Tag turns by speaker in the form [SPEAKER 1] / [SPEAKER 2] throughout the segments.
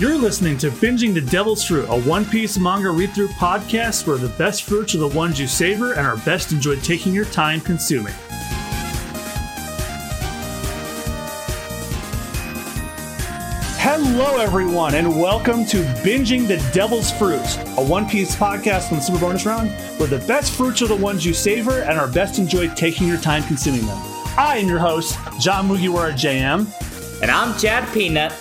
[SPEAKER 1] You're listening to Binging the Devil's Fruit, a One Piece manga read through podcast where the best fruits are the ones you savor and are best enjoyed taking your time consuming. Hello, everyone, and welcome to Binging the Devil's Fruit, a One Piece podcast from the Super Bonus Round, where the best fruits are the ones you savor and are best enjoyed taking your time consuming them. I am your host, John Mugiwara JM,
[SPEAKER 2] And I'm Jad Peanut.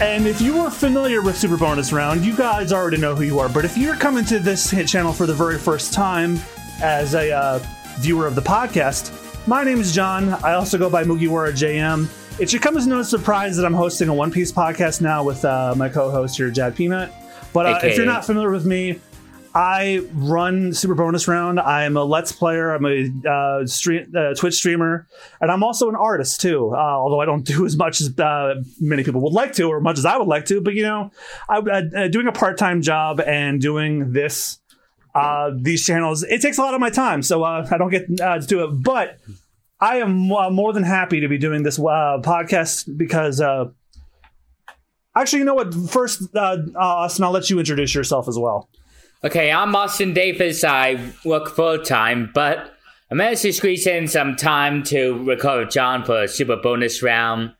[SPEAKER 1] And if you are familiar with Super Bonus Round, you guys already know who you are. But if you're coming to this hit channel for the very first time as a uh, viewer of the podcast, my name is John. I also go by Mugiwara JM. It should come as no surprise that I'm hosting a One Piece podcast now with uh, my co-host here, Jad Peanut. But uh, if you're not familiar with me, I run Super Bonus Round. I'm a Let's Player. I'm a uh, stream, uh, Twitch streamer, and I'm also an artist too. Uh, although I don't do as much as uh, many people would like to, or much as I would like to. But you know, I, uh, doing a part time job and doing this, uh, these channels, it takes a lot of my time, so uh, I don't get uh, to do it. But I am uh, more than happy to be doing this uh, podcast because. Uh, Actually, you know what? First, uh, uh, Austen, I'll let you introduce yourself as well.
[SPEAKER 2] Okay, I'm Austen Davis. I work full time, but I managed to squeeze in some time to record with John for a super bonus round.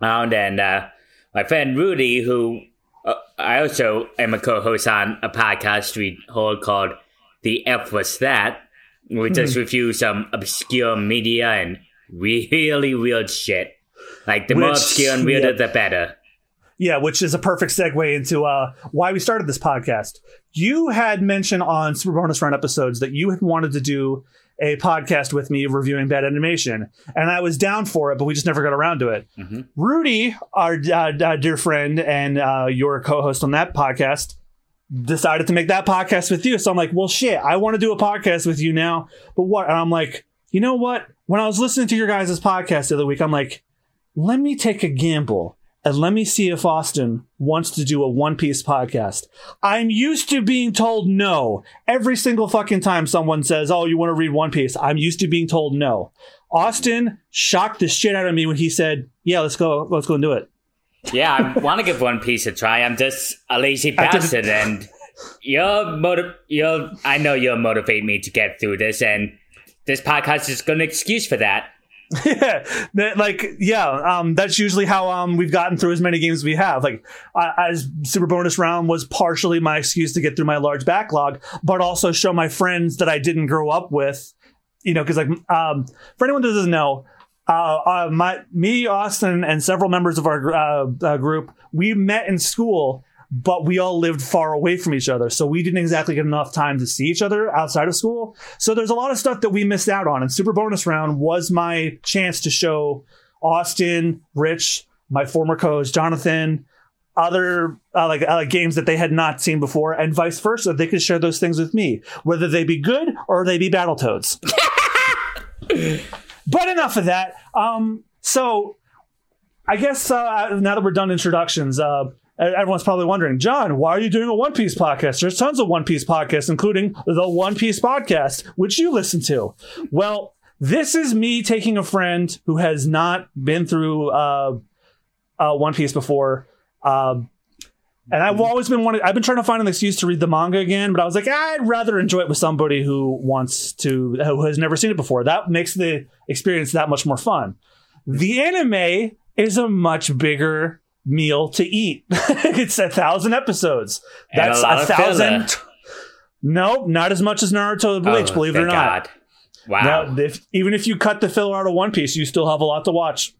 [SPEAKER 2] round and uh, my friend Rudy, who uh, I also am a co host on a podcast we hold called The F Was That. We just review some obscure media and really weird shit. Like, the more obscure and weirder,
[SPEAKER 1] yeah.
[SPEAKER 2] the better.
[SPEAKER 1] Yeah, which is a perfect segue into uh, why we started this podcast. You had mentioned on Super Bonus Round episodes that you had wanted to do a podcast with me reviewing bad animation, and I was down for it, but we just never got around to it.
[SPEAKER 2] Mhm.
[SPEAKER 1] Rudy, our uh, uh, dear friend and uh, your co-host on that podcast, decided to make that podcast with you. So I'm like, well, shit, I want to do a podcast with you now, but what? And I'm like, you know what? When I was listening to your guys' podcast the other week, I'm like, let me take a gamble and let me see if Austen wants to do a One Piece podcast. I'm used to being told no every single fucking time someone says, "Oh, you want to read One Piece?" I'm used to being told no. Austen shocked the shit out of me when he said, "Yeah, let's go, let's go and do it."
[SPEAKER 2] Yeah, I want to give One Piece a try. I'm just a lazy bastard, and you'll motiv- you'll. I know you'll motivate me to get through this, and this podcast is an excuse for that.
[SPEAKER 1] yeah, like yeah, um, that's usually how um we've gotten through as many games as we have. Like, I, as super bonus round was partially my excuse to get through my large backlog, but also show my friends that I didn't grow up with. You know, because like um, for anyone that doesn't know, uh, uh, my me, Austen, and several members of our uh, uh, group, we met in school. But we all lived far away from each other, so we didn't exactly get enough time to see each other outside of school. So there's a lot of stuff that we missed out on, and Super Bonus Round was my chance to show Austen, Rich, my former co-host Jonathan, other uh, like uh, games that they had not seen before, and vice versa. They could share those things with me, whether they be good or they be Battletoads. but enough of that. Um, so I guess uh, now that we're done introductions, uh, everyone's probably wondering, John, why are you doing a One Piece podcast? There's tons of One Piece podcasts, including the One Piece podcast, which you listen to. Well, this is me taking a friend who has not been through uh, uh, One Piece before. Um, and I've always been wanting, I've been trying to find an excuse to read the manga again, but I was like, I'd rather enjoy it with somebody who wants to, who has never seen it before. That makes the experience that much more fun. The anime is a much bigger meal to eat. it's a thousand episodes.
[SPEAKER 2] And a
[SPEAKER 1] That's a
[SPEAKER 2] of
[SPEAKER 1] thousand. Nope, not as much as Naruto and Bleach,
[SPEAKER 2] Oh,
[SPEAKER 1] believe it or not.
[SPEAKER 2] God. Wow.
[SPEAKER 1] Now, if, even if you cut the filler out of One Piece, you still have a lot to watch.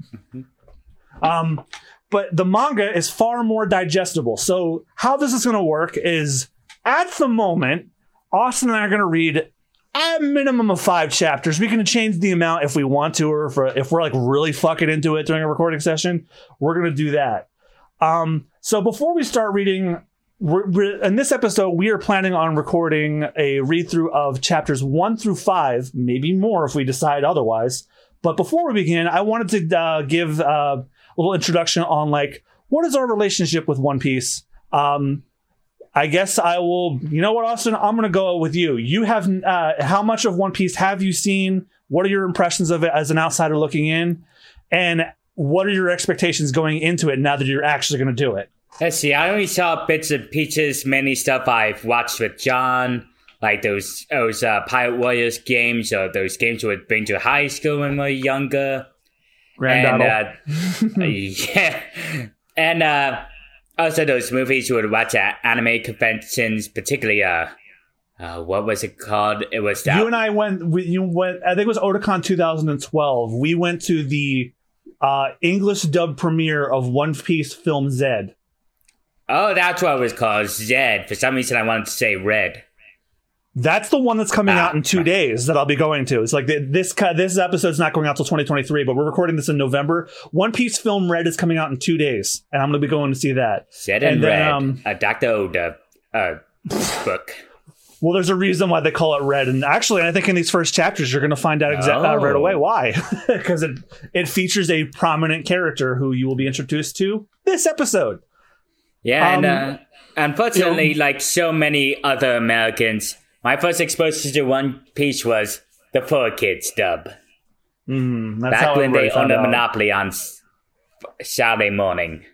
[SPEAKER 1] um, but the manga is far more digestible. So how this is going to work is, at the moment, Austen and I are going to read a minimum of five chapters. We can change the amount if we want to, or if, if we're like really fucking into it during a recording session, we're going to do that. Um, so before we start reading, we're, we're, in this episode, we are planning on recording a read through of chapters one through five, maybe more if we decide otherwise. But before we begin, I wanted to uh, give uh, a little introduction on like what is our relationship with One Piece. Um, I guess I will. You know what, Austen? I'm going to go with you. You have uh, how much of One Piece have you seen? What are your impressions of it as an outsider looking in? And what are your expectations going into it now that you're actually going to do it?
[SPEAKER 2] Let's see. I only saw bits and pieces, many stuff I've watched with John, like those those uh, Pirate Warriors games or those games we would bring to high school when we were younger.
[SPEAKER 1] Grand
[SPEAKER 2] and uh, yeah, and uh, also those movies you would watch at anime conventions, particularly uh, uh, what was it called? It was that
[SPEAKER 1] You and I went. We, you went. I think it was Otakon 2012. We went to the uh, English dub premiere of One Piece film Zed.
[SPEAKER 2] Oh, that's what it was called. Zed. For some reason, I wanted to say red.
[SPEAKER 1] That's the one that's coming
[SPEAKER 2] Ah,
[SPEAKER 1] out in two
[SPEAKER 2] right.
[SPEAKER 1] days that I'll be going to. It's like the, this this episode's not going out till 2023, but we're recording this in November. One Piece film Red is coming out in two days, and I'm going to be going to see that.
[SPEAKER 2] Zed and,
[SPEAKER 1] And then,
[SPEAKER 2] red.
[SPEAKER 1] um,
[SPEAKER 2] a Dr. Oda uh, book.
[SPEAKER 1] Well, there's a reason why they call it red, and actually, I think in these first chapters, you're going to find out exactly uh, right
[SPEAKER 2] Oh.
[SPEAKER 1] away why, because it it features a prominent character who you will be introduced to this episode.
[SPEAKER 2] Yeah, and
[SPEAKER 1] Um,
[SPEAKER 2] uh, unfortunately,
[SPEAKER 1] you know-
[SPEAKER 2] like so many other Americans, my first exposure to One Piece was the Four Kids dub.
[SPEAKER 1] Mm, that's
[SPEAKER 2] Back
[SPEAKER 1] how
[SPEAKER 2] when they owned a monopoly on Saturday morning.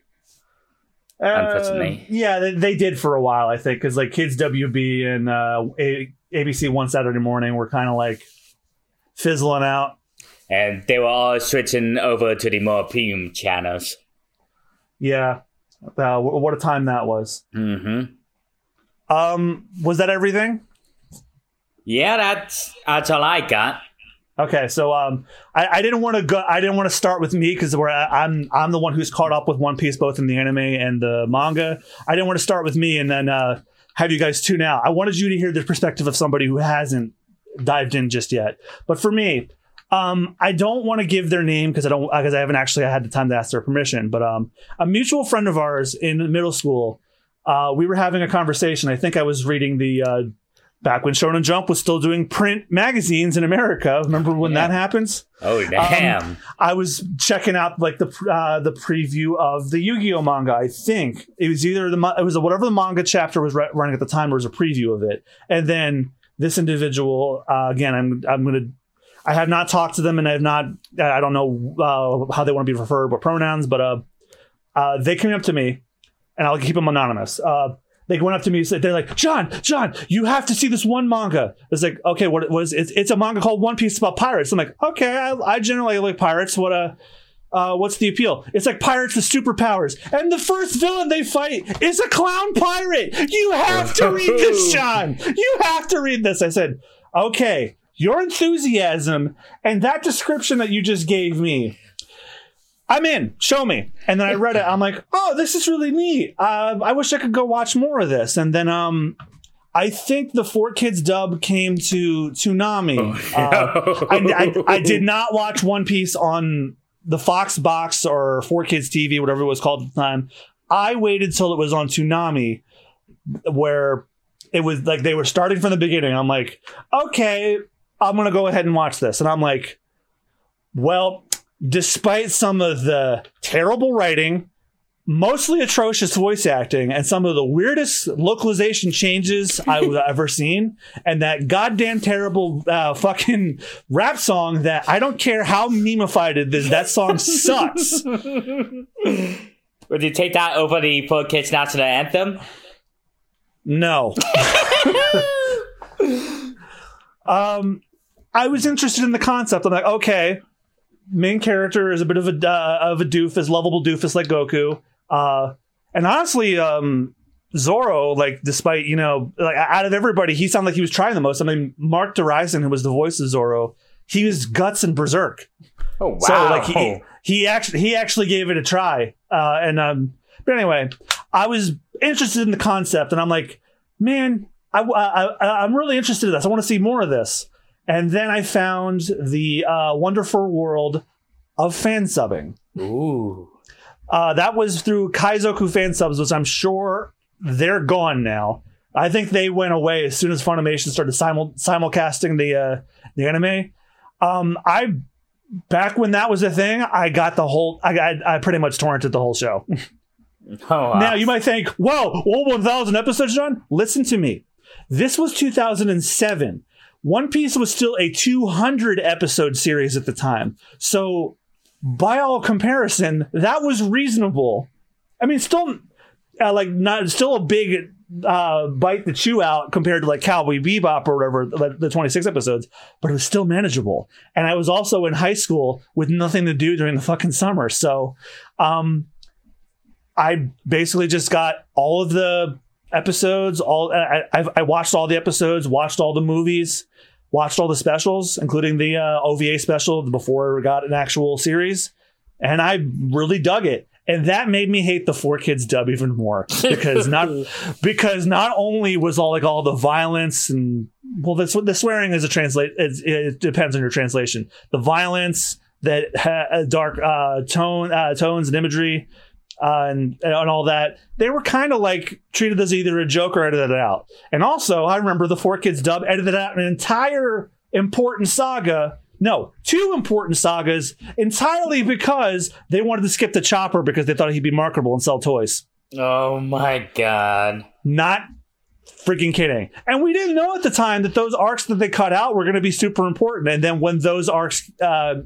[SPEAKER 1] Uh,
[SPEAKER 2] unfortunately.
[SPEAKER 1] yeah, they, they did for a while, I think, because like Kids WB and uh, a- ABC One Saturday Morning were kind of like fizzling out.
[SPEAKER 2] And they were all switching over to the more premium channels.
[SPEAKER 1] Yeah, uh, what a time that was.
[SPEAKER 2] hmm
[SPEAKER 1] Um, was that everything?
[SPEAKER 2] Yeah, that's that's all I got.
[SPEAKER 1] Okay, so um, I, I didn't want to go. I didn't want to start with me because I'm I'm the one who's caught up with One Piece both in the anime and the manga. I didn't want to start with me and then uh, have you guys tune out. I wanted you to hear the perspective of somebody who hasn't dived in just yet. But for me, um, I don't want to give their name because I don't because I haven't actually had the time to ask their permission. But um, a mutual friend of ours in middle school, uh, we were having a conversation. I think I was reading the. Uh, Back when Shonen Jump was still doing print magazines in America, remember when
[SPEAKER 2] Yeah.
[SPEAKER 1] that happens?
[SPEAKER 2] Oh damn!
[SPEAKER 1] I was checking out like the uh, the preview of the Yu-Gi-Oh manga. I think it was either the it was whatever the manga chapter was ru- running at the time. There was a preview of it, and then this individual uh, again. I'm I'm gonna. I have not talked to them, and I have not. I don't know uh, how they want to be referred, what pronouns, but uh, uh, they came up to me, and I'll keep them anonymous. They went up to me and said, "They're like, John, John, you have to see this one manga." It's like, okay, what was it's, it's a manga called One Piece about pirates. I'm like, okay, I, I generally like pirates. What uh, uh, what's the appeal? It's like pirates with superpowers, and the first villain they fight is a clown pirate. You have to read this, John. You have to read this. I said, okay, your enthusiasm and that description that you just gave me. I'm in. Show me. And then I read it. I'm like, oh, this is really neat. Uh, I wish I could go watch more of this. And then um, I think the Four Kids dub came to Toonami. Uh, I, I, I did not watch One Piece on the Fox box or Four Kids TV, whatever it was called at the time. I waited till it was on Toonami, where it was like they were starting from the beginning. I'm like, okay, I'm gonna go ahead and watch this, and I'm like, well, despite some of the terrible writing, mostly atrocious voice acting, and some of the weirdest localization changes I've ever seen, and that goddamn terrible uh, fucking rap song that I don't care how memeified it is, that song sucks.
[SPEAKER 2] Would you take that over the Four Kids national anthem?
[SPEAKER 1] No. um, I was interested in the concept. I'm like, okay, main character is a bit of a uh, of a doofus, lovable doofus like Goku. Uh, and honestly, um, Zoro, like, despite you know, like out of everybody, he sounded like he was trying the most. I mean, Marc Diraison, who was the voice of Zoro, he was guts and berserk.
[SPEAKER 2] Oh wow!
[SPEAKER 1] So like he he actually he actually gave it a try. Uh, and um, but anyway, I was interested in the concept, and I'm like, man, I, I, I I'm really interested in this. I want to see more of this. And then I found the uh, wonderful world of fan subbing.
[SPEAKER 2] Ooh.
[SPEAKER 1] Uh, that was through Kaizoku fan subs, which I'm sure they're gone now. I think they went away as soon as Funimation started simul- simulcasting the uh, the anime. Um, I back when that was a thing, I got the whole. I got. I pretty much torrented the whole show.
[SPEAKER 2] Oh, wow.
[SPEAKER 1] Now you might think, "Whoa, all 1,000 episodes, John." Listen to me. This was 2007. One Piece was still a 200 episode series at the time. So, by all comparison, that was reasonable. I mean, still, uh, like not still a big uh, bite to chew out compared to like Cowboy Bebop or whatever the, the 26 episodes, but it was still manageable. And I was also in high school with nothing to do during the fucking summer, so um, I basically just got all of the episodes. All I, I, I watched all the episodes, watched all the movies, watched all the specials, including the uh, OVA special before it got an actual series, and I really dug it. And that made me hate the four kids dub even more because not because not only was all like all the violence and well that's what the swearing is a translate it, it depends on your translation the violence that ha- dark uh, tone uh, tones and imagery uh, and and all that they were kind of like treated as either a joke or edited out. And also, I remember the Four Kids dub edited out an entire important saga. No, two important sagas entirely because they wanted to skip the chopper because they thought he'd be marketable and sell toys.
[SPEAKER 2] Oh my god.
[SPEAKER 1] Not freaking kidding. And we didn't know at the time that those arcs that they cut out were going to be super important. And then when those arcs uh,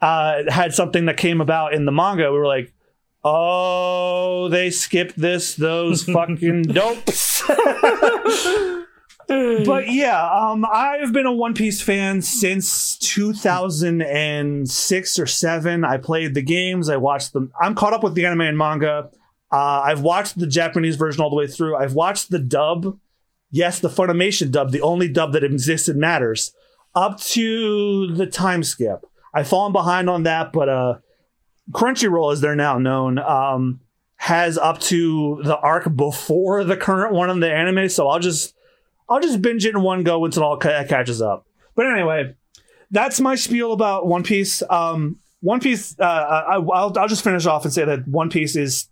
[SPEAKER 1] uh, had something that came about in the manga, we were like, Oh, they skipped this, those fucking dopes. but yeah, um, I've been a One Piece fan since 2006 or 7. I played the games, I watched them. I'm caught up with the anime and manga. Uh, I've watched the Japanese version all the way through. I've watched the dub. Yes, the Funimation dub, the only dub that existed matters, up to the time skip. I've fallen behind on that, but uh, Crunchyroll, as they're now known, um, has up to the arc before the current one in the anime. So I'll just I'll just binge it in one go until it all ca- catches up. But anyway, that's my spiel about One Piece. Um, one Piece. Uh, I, will I'll just finish off and say that One Piece is.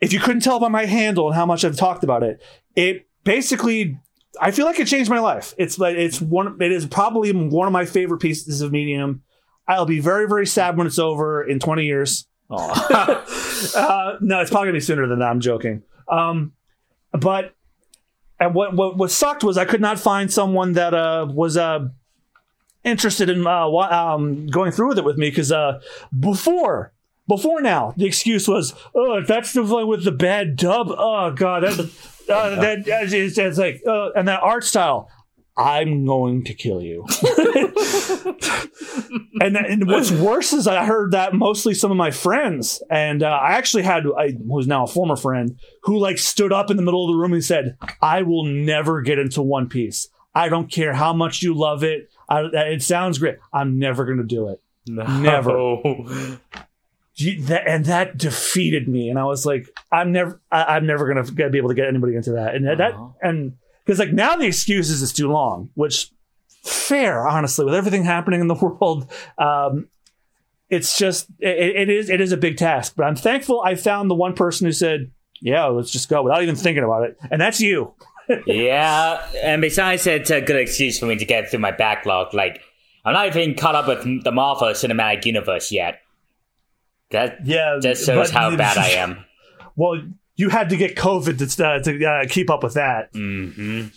[SPEAKER 1] If you couldn't tell by my handle and how much I've talked about it, it basically I feel like it changed my life. It's like it's one. It is probably one of my favorite pieces of medium. I'll be very very sad when it's over in 20 years. uh, no, it's probably gonna be sooner than that. I'm joking. Um, but and what what what sucked was I could not find someone that uh, was uh, interested in uh, um, going through with it with me because uh, before before now the excuse was oh that's the one with the bad dub oh god that, uh, that it's, it's like uh, and that art style I'm going to kill you. and, and what's worse is I heard that mostly some of my friends, and uh, I actually had I was now a former friend who like stood up in the middle of the room and said, "I will never get into One Piece. I don't care how much you love it. I, it sounds great. I'm never going to do it.
[SPEAKER 2] No.
[SPEAKER 1] Never." And that defeated me, and I was like, "I'm never, I, am never gonna be able to get anybody into that." And that, uh-huh. and because like now the excuse is it's too long, which fair, honestly, with everything happening in the world. Um, it's just it, it is it is a big task, but I'm thankful I found the one person who said, "Yeah, let's just go," without even thinking about it, and that's you.
[SPEAKER 2] yeah, and besides, it's a good excuse for me to get through my backlog. Like, I'm not even caught up with the Marvel Cinematic Universe yet. That
[SPEAKER 1] yeah,
[SPEAKER 2] just shows how bad I am.
[SPEAKER 1] Well, you had to get COVID to, uh, to uh, keep up with that.
[SPEAKER 2] Mm-hmm.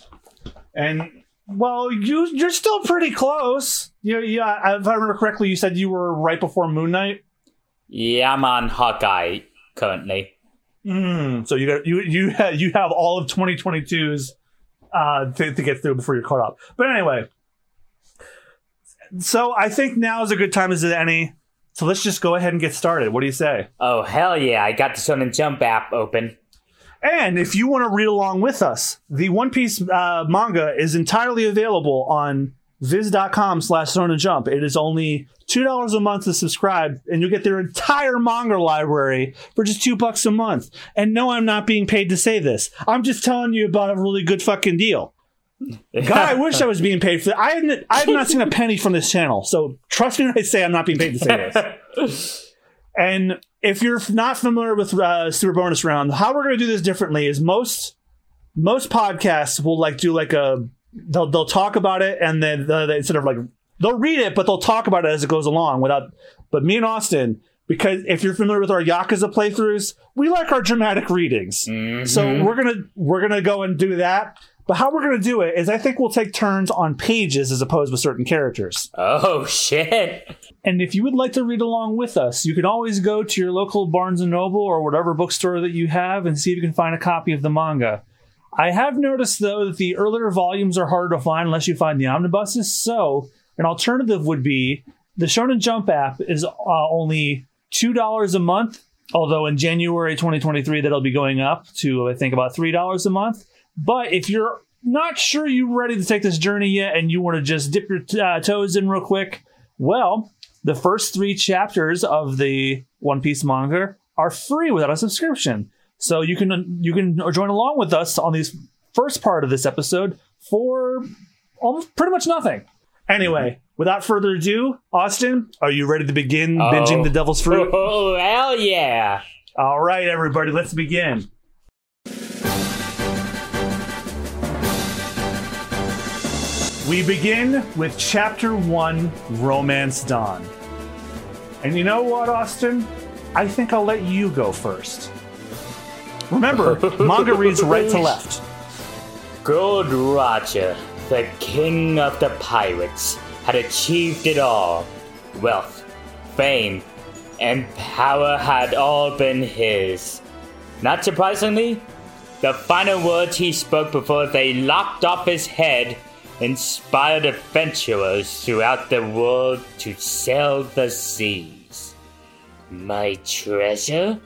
[SPEAKER 1] And well, you you're still pretty close. You, yeah, if I remember correctly, you said you were right before Moon Knight.
[SPEAKER 2] Yeah, I'm on Hawkeye currently.
[SPEAKER 1] Mm, so you got you you have, you have all of 2022's uh, to, to get through before you're caught up. But anyway, so I think now is a good time as any so let's just go ahead and get started. What do you say?
[SPEAKER 2] Oh, hell yeah. I got the Shonen Jump app open.
[SPEAKER 1] And if you want to read along with us, the One Piece uh, manga is entirely available on viz.com slash jump. It is only $2 a month to subscribe, and you'll get their entire manga library for just two bucks a month. And no, I'm not being paid to say this. I'm just telling you about a really good fucking deal. God, I wish I was being paid for that. I have not, I have not seen a penny from this channel, so trust me when I say I'm not being paid to say this. and if you're not familiar with uh, Super Bonus Round, how we're going to do this differently is most most podcasts will like do like a they'll they'll talk about it and then they, instead of like they'll read it, but they'll talk about it as it goes along without. But me and Austen, because if you're familiar with our Yakuza playthroughs, we like our dramatic readings. Mm-hmm. So we're gonna we're gonna go and do that. But how we're going to do it is I think we'll take turns on pages as opposed with certain characters.
[SPEAKER 2] Oh shit!
[SPEAKER 1] And if you would like to read along with us, you can always go to your local Barnes and Noble or whatever bookstore that you have and see if you can find a copy of the manga. I have noticed though that the earlier volumes are harder to find unless you find the omnibuses. So an alternative would be the Shonen Jump app is uh, only two dollars a month. Although in January 2023 that'll be going up to I think about three dollars a month. But if you're not sure you're ready to take this journey yet and you want to just dip your uh, toes in real quick, well, the first three chapters of the One Piece manga are free without a subscription. So you can you can join along with us on this first part of this episode for almost pretty much nothing. Anyway, without further ado, Austen, are you ready to begin binging the Devil's Fruit?
[SPEAKER 2] Oh hell yeah!
[SPEAKER 1] All right, everybody, let's begin. We begin with Chapter 1 Romance Dawn. And you know what, Austen? I think I'll let you go first. Remember, manga reads right to left.
[SPEAKER 2] Gold Roger, the king of the pirates, had achieved it all. Wealth, fame, and power had all been his. Not surprisingly, the final words he spoke before they lopped off his head inspired adventurers throughout the world to sail the seas. My treasure?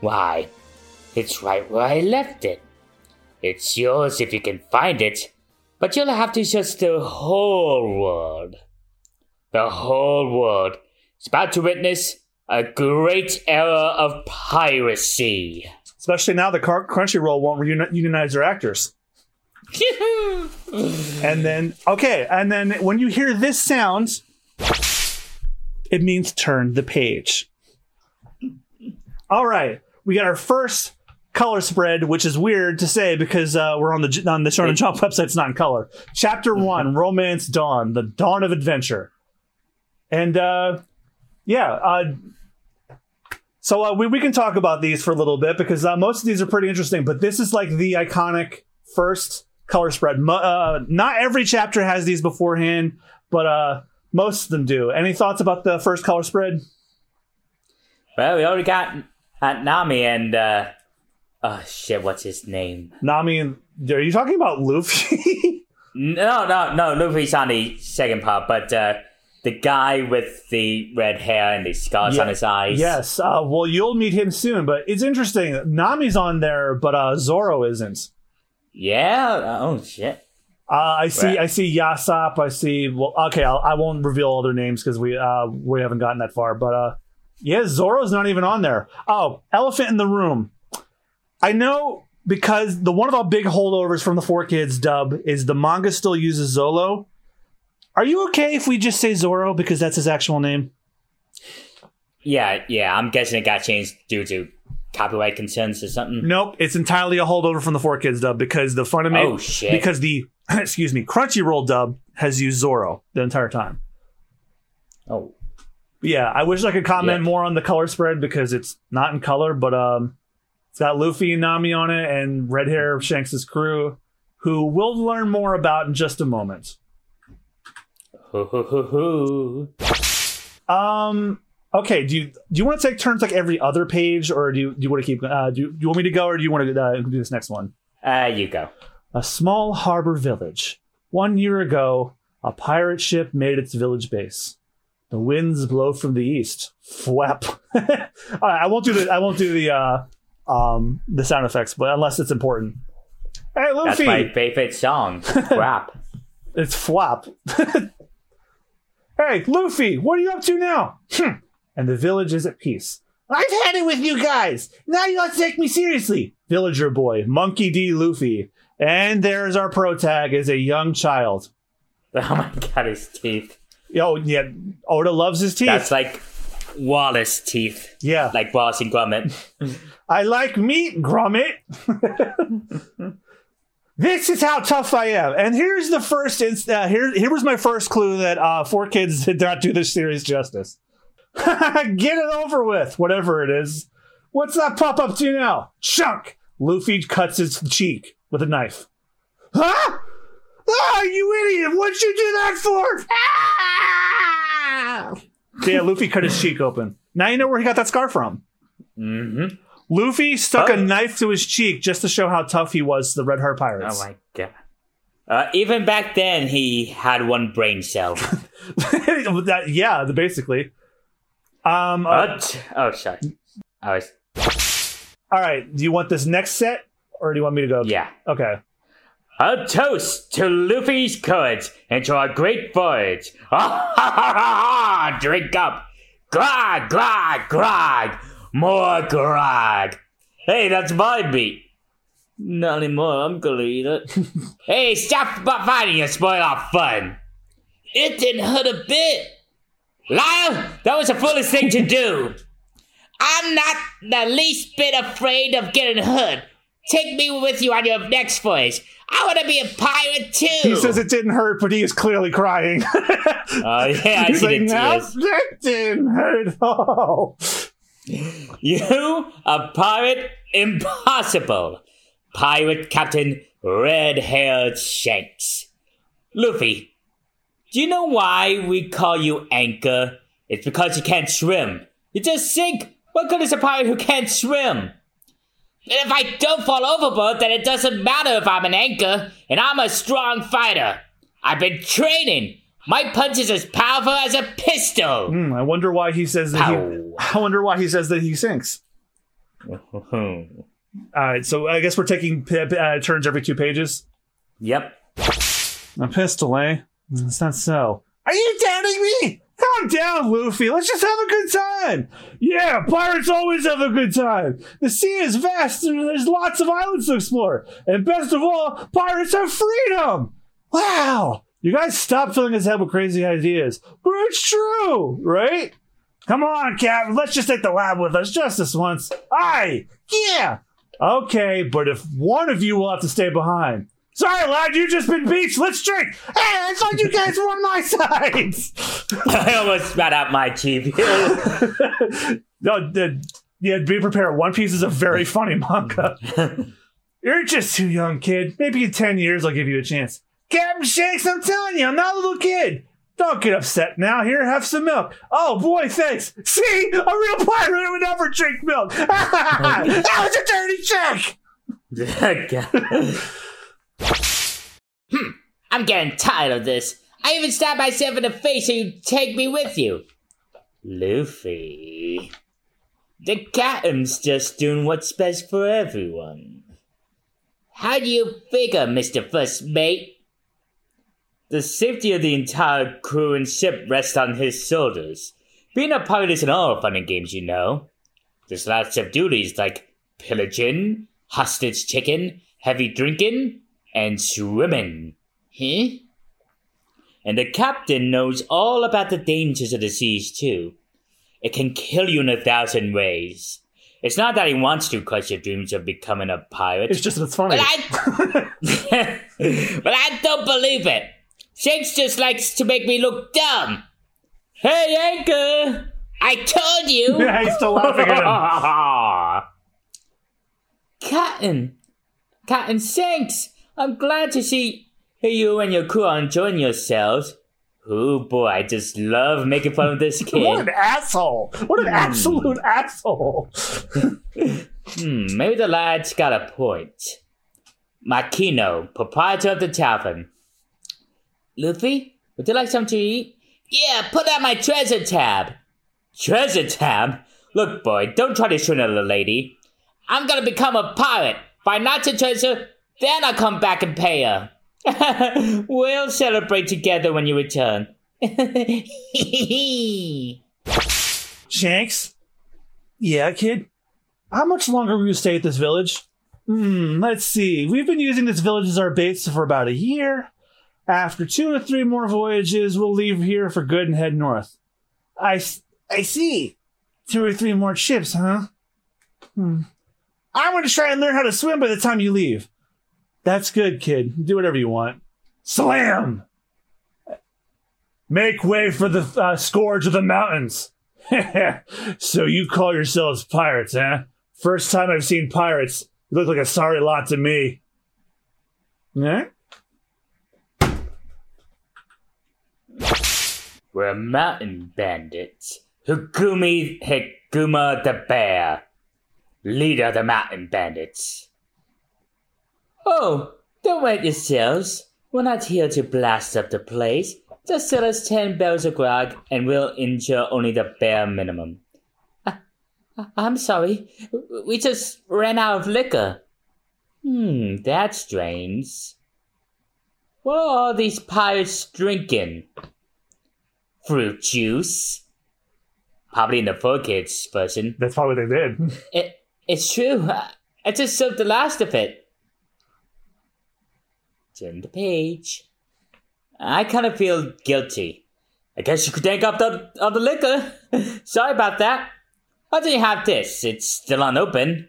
[SPEAKER 2] Why, it's right where I left it. It's yours if you can find it, but you'll have to search the whole world. The whole world is about to witness a great era of piracy.
[SPEAKER 1] Especially now Car- Crunchyroll won't reuni- unionize their actors. And then, okay, and then when you hear this sound, it means turn the page. All right, we got our first color spread, which is weird to say because uh, we're on the on the Shonen Jump website. It's not in color. Chapter one, Romance Dawn, the dawn of adventure, and uh, yeah. Uh, so uh, we, we can talk about these for a little bit because uh, most of these are pretty interesting. But this is like the iconic first color spread. Uh, not every chapter has these beforehand, but uh, most of them do. Any thoughts about the first color spread?
[SPEAKER 2] Well, we already got uh, Nami and uh oh shit, what's his name?
[SPEAKER 1] Nami, and are you talking about Luffy?
[SPEAKER 2] No, no, no. Luffy's on the second part, but uh, the guy with the red hair and the scars
[SPEAKER 1] Yeah.
[SPEAKER 2] on his eyes.
[SPEAKER 1] yes. Uh, well, you'll meet him soon, but it's interesting. Nami's on there, but uh, Zoro isn't.
[SPEAKER 2] Yeah. Oh shit.
[SPEAKER 1] Uh, I see.
[SPEAKER 2] Right.
[SPEAKER 1] I see Yasopp. I see. Well, okay. I'll, I won't reveal all their names because we uh, we haven't gotten that far. But uh, yeah, Zoro's not even on there. Oh, Elephant in the Room. I know because the one of our big holdovers from the Four Kids dub is the manga still uses Zolo. Are you okay if we just say Zoro because that's his actual name?
[SPEAKER 2] Yeah, yeah. I'm guessing it got changed due to copyright concerns or something.
[SPEAKER 1] Nope, it's entirely a holdover from the Four Kids dub because the Funimation
[SPEAKER 2] Oh, shit.
[SPEAKER 1] because the excuse me Crunchyroll dub has used Zoro the entire time.
[SPEAKER 2] Oh.
[SPEAKER 1] Yeah, I wish I could comment
[SPEAKER 2] Yeah.
[SPEAKER 1] more on the color spread because it's not in color, but um, it's got Luffy and Nami on it and red hair Shanks' crew, who we'll learn more about in just a moment. Um, okay, do you do you want to take turns like every other page, or do you do you want to keep? Uh, do you, do you want me to go, or do you want to uh, do this next one?
[SPEAKER 2] Uh, you go.
[SPEAKER 1] A small harbor village. One year ago, a pirate ship made its village base. The winds blow from the east. Flap. All right, I won't do the I won't do the uh um the sound effects, but unless it's important. Hey Luffy.
[SPEAKER 2] That's my favorite song. Crap.
[SPEAKER 1] it's flap. hey Luffy, what are you up to now? Hmm. And the village is at peace. I've had it with you guys. Now you got to take me seriously. Villager boy, Monkey D. Luffy. And there's our pro tag as a young child.
[SPEAKER 2] Oh my god, his teeth.
[SPEAKER 1] Oh yeah, Oda loves his teeth.
[SPEAKER 2] That's like Wallace teeth.
[SPEAKER 1] yeah,
[SPEAKER 2] Like Wallace and Gromit.
[SPEAKER 1] I like meat, Gromit. this is how tough I am. And here's the first. Inst- uh, here, here was my first clue that uh, Four Kids did not do this series justice. Get it over with, whatever it is. What's that pop up to now? Chunk. Luffy cuts his cheek with a knife. Huh? Ah, you idiot! What'd you do that for? Ah! Yeah, Luffy cut his cheek open. Now you know where he got that scar from.
[SPEAKER 2] Mm-hmm.
[SPEAKER 1] Luffy stuck
[SPEAKER 2] Oh.
[SPEAKER 1] a knife to his cheek just to show how tough he was to the Red Hair Pirates.
[SPEAKER 2] Oh my god. Uh, even back then, he had one brain cell.
[SPEAKER 1] that, yeah, basically. Um, uh?
[SPEAKER 2] Oh, sorry. I was.
[SPEAKER 1] all right. Do you want this next set, or do you want me to go?
[SPEAKER 2] Yeah.
[SPEAKER 1] Okay.
[SPEAKER 2] A toast to Luffy's courage and to our great voyage. Ha, ha, ha, ha. Drink up. Grog, grog, grog. More grog. Hey, that's my beat. Not anymore. I'm gonna eat it. hey, stop fighting and spoil our fun. It didn't hurt a bit. Lyle, that was the foolish thing to do. I'm not the least bit afraid of getting hurt. Take me with you on your next voyage. I want to be a pirate too.
[SPEAKER 1] He says it didn't hurt, but he is clearly crying.
[SPEAKER 2] Oh yeah, I see
[SPEAKER 1] like, "No, that didn't hurt. Oh.
[SPEAKER 2] You, a pirate? Impossible. Pirate Captain Red Haired Shanks. Luffy, do you know why we call you Anchor? It's because you can't swim. You just sink. What good is a pirate who can't swim? And if I don't fall overboard, then it doesn't matter if I'm an anchor, and I'm a strong fighter. I've been training. My punch is as powerful as a pistol.
[SPEAKER 1] Hmm, I wonder why he says that. He, I wonder why he says that he sinks. All right, so I guess we're taking uh, turns every two pages.
[SPEAKER 2] yep.
[SPEAKER 1] A pistol, eh? It's not so. Are you doubting me? Calm down, Luffy. Let's just have a good time. Yeah, pirates always have a good time. The sea is vast and there's lots of islands to explore. And best of all, pirates have freedom. Wow. You guys stop filling his head with crazy ideas. But it's true, right? Come on, Captain. Let's just take the lab with us just this once. Aye. Yeah. Okay, but if one of you will have to stay behind. Sorry, lad, You've just been beached. Let's drink. Hey, I thought you guys were on my side.
[SPEAKER 2] I almost spat out my chief.
[SPEAKER 1] no, the, yeah, be prepared. One Piece is a very funny manga. You're just too young, kid. Maybe in 10 years I'll give you a chance. Captain Shanks, I'm telling you, I'm not a little kid. Don't get upset now. Here, have some milk. Oh boy, thanks. See, a real pirate would never drink milk. that was a dirty trick.
[SPEAKER 2] Hmm, I'm getting tired of this. I even stabbed myself in the face so you take me with you. Luffy. The captain's just doing what's best for everyone. How do you figure, Mr. First Mate? The safety of the entire crew and ship rests on his shoulders. Being a pirate isn't all fun and games, you know. There's lots of duties like pillaging, hostage chicken, heavy drinking, and swimming. Huh? And the captain knows all about the dangers of the seas, too. It can kill you in a thousand ways. It's not that he wants to crush your dreams of becoming a pirate.
[SPEAKER 1] It's just that it's funny.
[SPEAKER 2] But I, but I don't believe it. Shanks just likes to make me look dumb. Hey, Anchor! I told you!
[SPEAKER 1] yeah, he's still laughing at him.
[SPEAKER 2] Captain! Captain Shanks! I'm glad to see you and your crew are enjoying yourselves. Oh boy, I just love making fun of this kid.
[SPEAKER 1] What an asshole! What an absolute asshole!
[SPEAKER 2] Hmm, maybe the lad's got a point. Makino, proprietor of the tavern. Luffy, would you like something to eat? Yeah, put out my treasure tab. Treasure tab? Look, boy, don't try to shoot at a lady. I'm gonna become a pirate. Find lots of treasure, then I'll come back and pay her. we'll celebrate together when you return.
[SPEAKER 1] Shanks? Yeah, kid? How much longer will you stay at this village? Hmm, let's see. We've been using this village as our base for about a year. After two or three more voyages, we'll leave here for good and head north. I, I see. Two or three more ships, huh? Hmm. I'm going to try and learn how to swim by the time you leave. That's good, kid. Do whatever you want. Slam! Make way for the uh, scourge of the mountains. so you call yourselves pirates, eh? First time I've seen pirates. You look like a sorry lot to me. Yeah?
[SPEAKER 2] We're mountain bandits. Hugumi Higuma the bear, leader of the mountain bandits. Oh, don't wait yourselves. We're not here to blast up the place. Just sell us ten barrels of grog, and we'll insure only the bare minimum. I, I'm sorry. We just ran out of liquor. Hmm, that's strange. What are all these pirates drinking? Fruit juice? Probably in the poor kids version.
[SPEAKER 1] That's probably what they did.
[SPEAKER 2] It, it's true. I just served the last of it. Turn the page. I kind of feel guilty. I guess you could take up the of the liquor. Sorry about that. How do you have this? It's still unopened.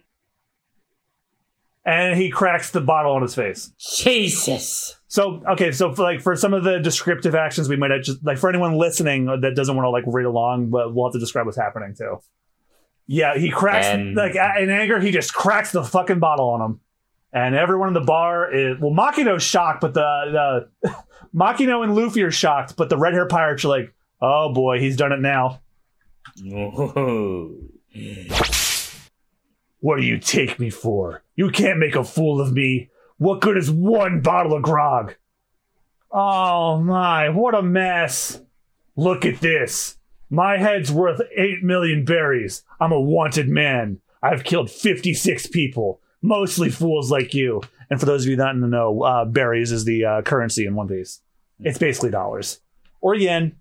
[SPEAKER 1] And he cracks the bottle on his face.
[SPEAKER 2] Jesus.
[SPEAKER 1] So okay, so for like for some of the descriptive actions, we might have just like for anyone listening that doesn't want to like read along, but we'll have to describe what's happening too. Yeah, he cracks
[SPEAKER 2] And-
[SPEAKER 1] like in anger. He just cracks the fucking bottle on him, and everyone in the bar is well. Makino's shocked, but the the Makino and Luffy are shocked, but the red hair pirates are like, "Oh boy, he's done it now." What do you take me for? You can't make a fool of me. What good is one bottle of grog? Oh my, what a mess. Look at this. My head's worth 8 million berries. I'm a wanted man. I've killed 56 people, mostly fools like you. And for those of you not in the know, uh, berries is the uh, currency in One Piece. It's basically dollars or yen.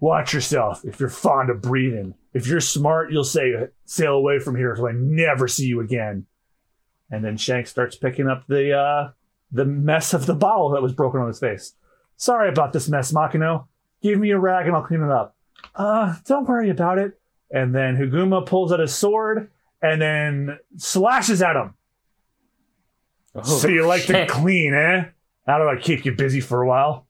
[SPEAKER 1] Watch yourself if you're fond of breathing. If you're smart, you'll say, sail away from here so I never see you again. And then Shanks starts picking up the uh, the mess of the bottle that was broken on his face. Sorry about this mess, Makino. Give me a rag and I'll clean it up. Uh, don't worry about it. And then Higuma pulls out his sword and then slashes at him. So you like to clean, eh? How do I keep you busy for a while?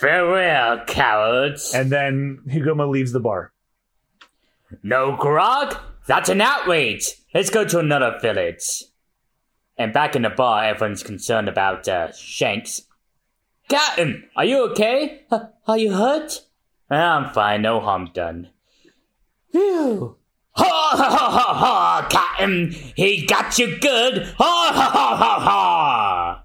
[SPEAKER 2] Farewell, cowards.
[SPEAKER 1] And then Higuma leaves the bar.
[SPEAKER 2] No grog? That's an outrage. Let's go to another village. And back in the bar, everyone's concerned about uh, Shanks. Captain, are you okay? Uh, are you hurt? I'm fine, no harm done. Phew. Ha ha ha ha ha, Captain! He got you good! Ha ha ha ha ha!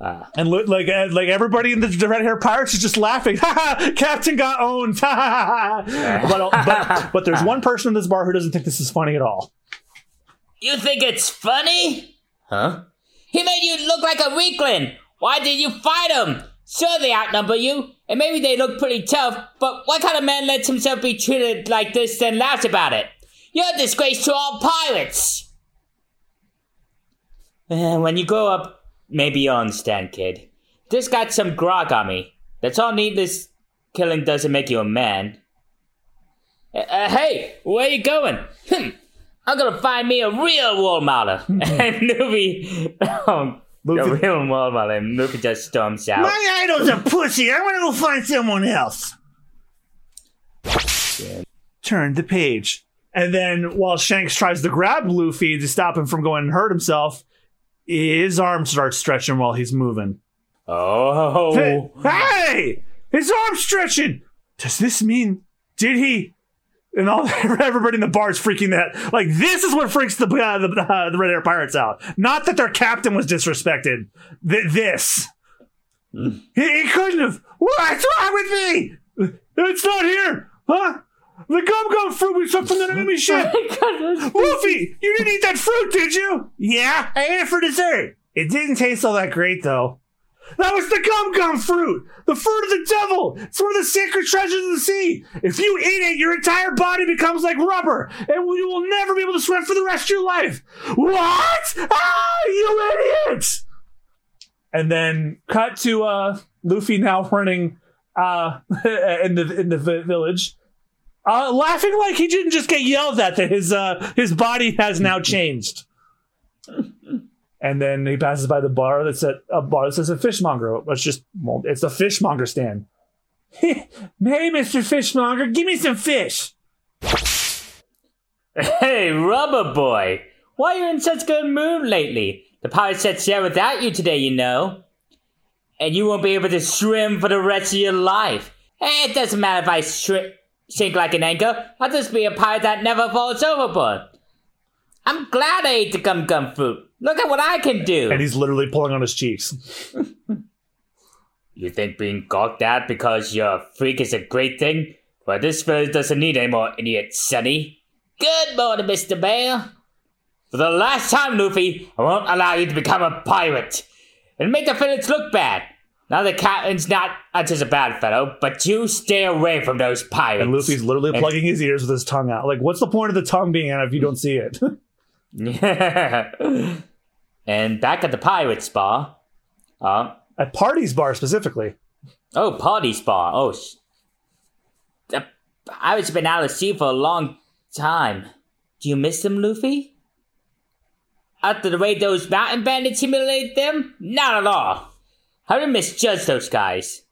[SPEAKER 2] Ah,
[SPEAKER 1] And look, like uh, like everybody in the, the red hair pirates is just laughing. Ha ha! Captain got owned. Ha ha ha! But, but but there's one person in this bar who doesn't think this is funny at all.
[SPEAKER 2] You think it's funny? Huh? He made you look like a weakling. Why did you fight him? Sure, they outnumber you, and maybe they look pretty tough, but what kind of man lets himself be treated like this and laughs about it? You're a disgrace to all pirates! Uh, when you grow up, maybe you'll understand, kid. This got some grog on me. That's all needless killing doesn't make you a man. Uh, uh, hey, where you going? Hmm. I'm gonna find me a real role model. and Luffy, oh, a
[SPEAKER 1] Luffy-
[SPEAKER 2] real role model, and Luffy just storms out.
[SPEAKER 1] My idol's a pussy. I want to go find someone else. Turn the page. And then while Shanks tries to grab Luffy to stop him from going and hurt himself, his arm starts stretching while he's moving.
[SPEAKER 2] Oh,
[SPEAKER 1] Hey, hey! His arm's stretching! Does this mean, did he? And all everybody in the bar is freaking that. Like, this is what freaks the, uh, the, uh, the Red Hair Pirates out. Not that their captain was disrespected. Th- this. he, he couldn't have. What's wrong with me? It's not here. Huh? The gum gum fruit we took from the enemy ship. Luffy, you didn't eat that fruit, did you? Yeah, I ate it for dessert. It didn't taste all that great, though. That was the gum gum fruit, the fruit of the devil. It's one of the sacred treasures of the sea. If you eat it, your entire body becomes like rubber, and you will never be able to swim for the rest of your life. What? Ah, you idiot! And then cut to uh, Luffy now running uh, in the in the village, uh, laughing like he didn't just get yelled at that his uh, his body has now changed. And then he passes by the bar that's at a bar that says a fishmonger. It's just well, it's a fishmonger stand. hey, Mr. Fishmonger, give me some fish.
[SPEAKER 2] Hey, Rubber Boy, why are you in such good mood lately? The pirate set sail without you today, you know. and you won't be able to swim for the rest of your life. Eh, It doesn't matter if I shri- sink like an anchor. I'll just be a pirate that never falls overboard. I'm glad I ate the gum gum fruit. Look at what I can do.
[SPEAKER 1] And he's literally pulling on his cheeks.
[SPEAKER 2] You think being gawked at because you're a freak is a great thing? Well, this village doesn't need any more idiots, Sonny. Good morning, Mr. Bear. For the last time, Luffy, I won't allow you to become a pirate. And make the village look bad. Now the captain's not not just a bad fellow, but you stay away from those pirates.
[SPEAKER 1] And Luffy's literally
[SPEAKER 2] And-
[SPEAKER 1] plugging his ears with his tongue out. Like, what's the point of the tongue being out if you don't see it?
[SPEAKER 2] and back at the pirates bar. Uh,
[SPEAKER 1] At Party's bar specifically.
[SPEAKER 2] Oh, party spa. Oh, sh- the pirates have been out of sea for a long time. Do you miss them, Luffy? After the way those mountain bandits humiliated them? Not at all. I didn't misjudge those guys.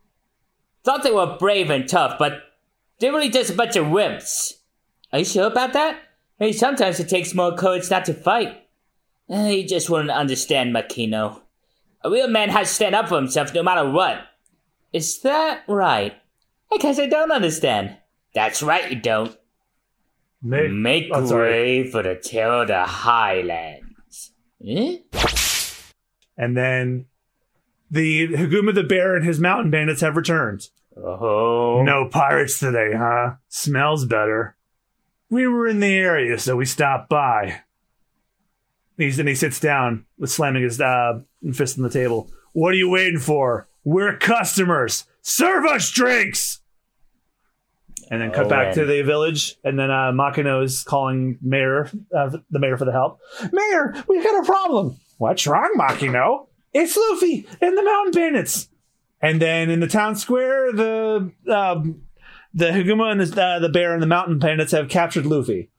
[SPEAKER 2] Thought they were brave and tough, but they're really just a bunch of wimps. Are you sure about that? Maybe sometimes it takes more courage not to fight. Eh, You just wouldn't understand, Makino. A real man has to stand up for himself no matter what. Is that right? I guess I don't understand. That's right, you don't.
[SPEAKER 1] Make,
[SPEAKER 2] Make
[SPEAKER 1] I'm
[SPEAKER 2] way for the the Highlands. Eh?
[SPEAKER 1] And then the Higuma the Bear and his mountain bandits have returned.
[SPEAKER 2] Oh.
[SPEAKER 1] No pirates today, huh? Smells better. We were in the area, so we stopped by. He's and he sits down with slamming his uh, fist on the table. What are you waiting for? We're customers. Serve us drinks. And then cut
[SPEAKER 2] Oh,
[SPEAKER 1] back
[SPEAKER 2] and-
[SPEAKER 1] to the village, and then uh, Makino is calling mayor, uh, the mayor for the help. Mayor, we've got a problem. What's wrong, Makino? It's Luffy and the Mountain Bandits. And then in the town square, the um, the Higuma and the, uh, the bear and the mountain bandits have captured Luffy.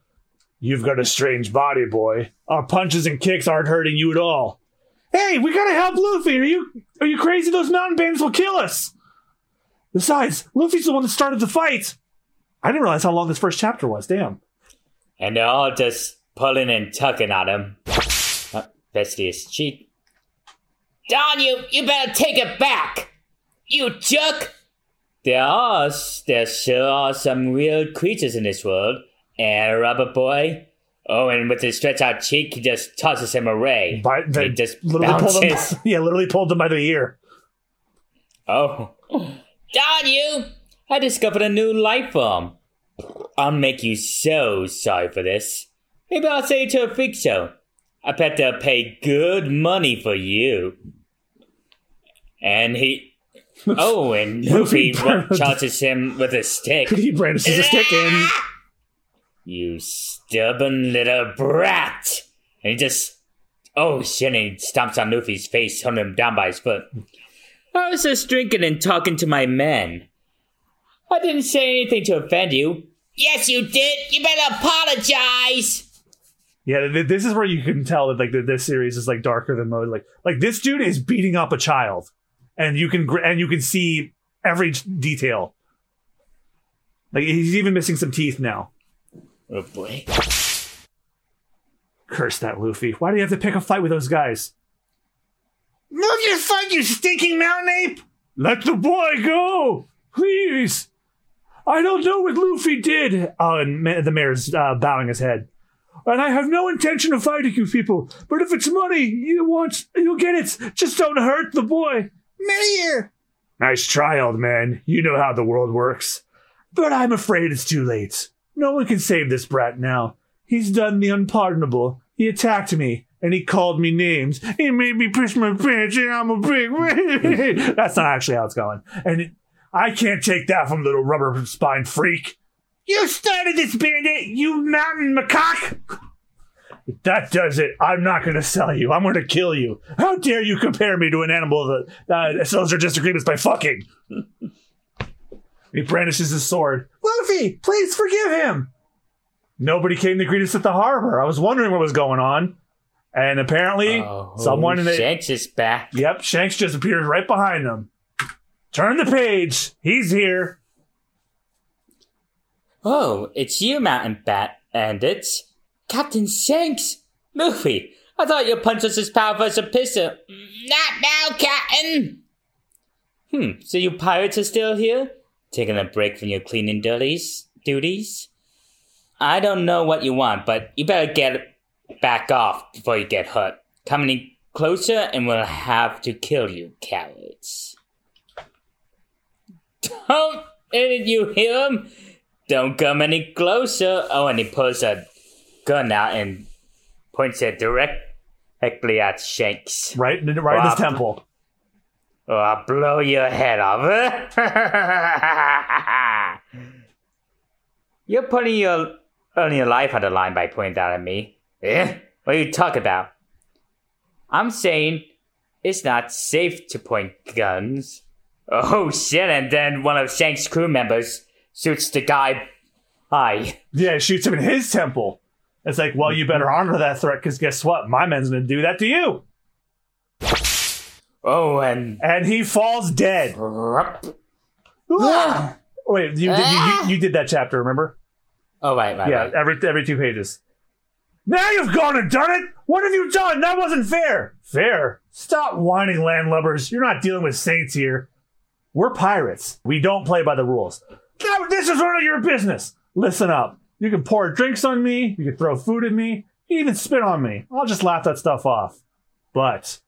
[SPEAKER 1] You've got a strange body, boy. Our punches and kicks aren't hurting you at all. Hey, we gotta help Luffy. Are you are you crazy? Those mountain bandits will kill us. Besides, Luffy's the one that started the fight. I didn't realize how long this first chapter was. Damn.
[SPEAKER 2] And they're all just pulling and tugging at him. Uh, Bestie cheat. Don, you, you better take it back! You jerk! There are, there sure are some real creatures in this world. And Rubber Boy. Oh, and with his stretched out cheek, he just tosses him away.
[SPEAKER 1] By,
[SPEAKER 2] he
[SPEAKER 1] they
[SPEAKER 2] just
[SPEAKER 1] literally pulled him. Yeah, literally pulled him by the ear.
[SPEAKER 2] Oh. Darn you! I discovered a new life form. I'll make you so sorry for this. Maybe I'll say it to a freak show. I bet they'll pay good money for you. And he. Oh, and Luffy charges him with a stick.
[SPEAKER 1] He brandishes a stick and
[SPEAKER 2] You stubborn little brat! And he just. Oh shit, and he stomps on Luffy's face, holding him down by his foot. I was just drinking and talking to my men. I didn't say anything to offend you. Yes, you did! You better apologize!
[SPEAKER 1] Yeah, this is where you can tell that like this series is like darker than most. Like, like this dude is beating up a child, and you can and you can see every detail. Like he's even missing some teeth now.
[SPEAKER 2] Oh boy.
[SPEAKER 1] Curse that Luffy! Why do you have to pick a fight with those guys? Move your foot, you stinking mountain ape! Let the boy go, please. I don't know what Luffy did. Oh, and ma- the mayor's uh, bowing his head. And I have no intention of fighting you people. But if it's money you want, you'll get it. Just don't hurt the boy. Mayor! Nice try, old man. You know how the world works. But I'm afraid it's too late. No one can save this brat now. He's done the unpardonable. He attacked me, and he called me names. He made me piss my pants, and I'm a big. That's not actually how it's going. And it, I can't take that from little rubber spine freak. You started this bandit, you mountain macaque! If that does it, I'm not going to sell you. I'm going to kill you. How dare you compare me to an animal that uh, settles their disagreements by fucking? he brandishes his sword. Luffy, please forgive him. Nobody came to greet us at the harbor. I was wondering what was going on. And apparently,
[SPEAKER 2] Oh,
[SPEAKER 1] someone in the.
[SPEAKER 2] Shanks is back.
[SPEAKER 1] Yep, Shanks just appears right behind them. Turn the page. He's here.
[SPEAKER 2] Oh, it's you, Mountain Bat, and it's Captain Shanks. Luffy, I thought your punch was as powerful as a pistol. Not now, Captain. Hmm, so you pirates are still here? Taking a break from your cleaning duties? duties? I don't know what you want, but you better get back off before you get hurt. Come any closer and we'll have to kill you, cowards. Don't, did you hear him? Don't come any closer. Oh, and he pulls a gun out and points it directly at Shanks.
[SPEAKER 1] Right, in- right in his
[SPEAKER 2] Wow.
[SPEAKER 1] temple.
[SPEAKER 2] Or I'll blow your head off. You're putting your earning your life on the line by pointing that at me. Eh? What are you talking about? I'm saying it's not safe to point guns. Oh shit, and then one of Shank's crew members shoots the guy. Hi.
[SPEAKER 1] Yeah, shoots him in his temple. It's like, well, you better mm-hmm. honor that threat because guess what? My man's gonna do that to you.
[SPEAKER 2] Oh, and.
[SPEAKER 1] And he falls dead.
[SPEAKER 2] oh,
[SPEAKER 1] Wait, you did, you, you, you did that chapter, remember?
[SPEAKER 2] Oh, right, right,
[SPEAKER 1] Yeah,
[SPEAKER 2] right.
[SPEAKER 1] every every two pages. Now you've gone and done it. What have you done? That wasn't fair. Fair. Stop whining, landlubbers. You're not dealing with saints here. We're pirates. We don't play by the rules. Now, this is none of your business. Listen up. You can pour drinks on me. You can throw food at me. You even spit on me. I'll just laugh that stuff off. But,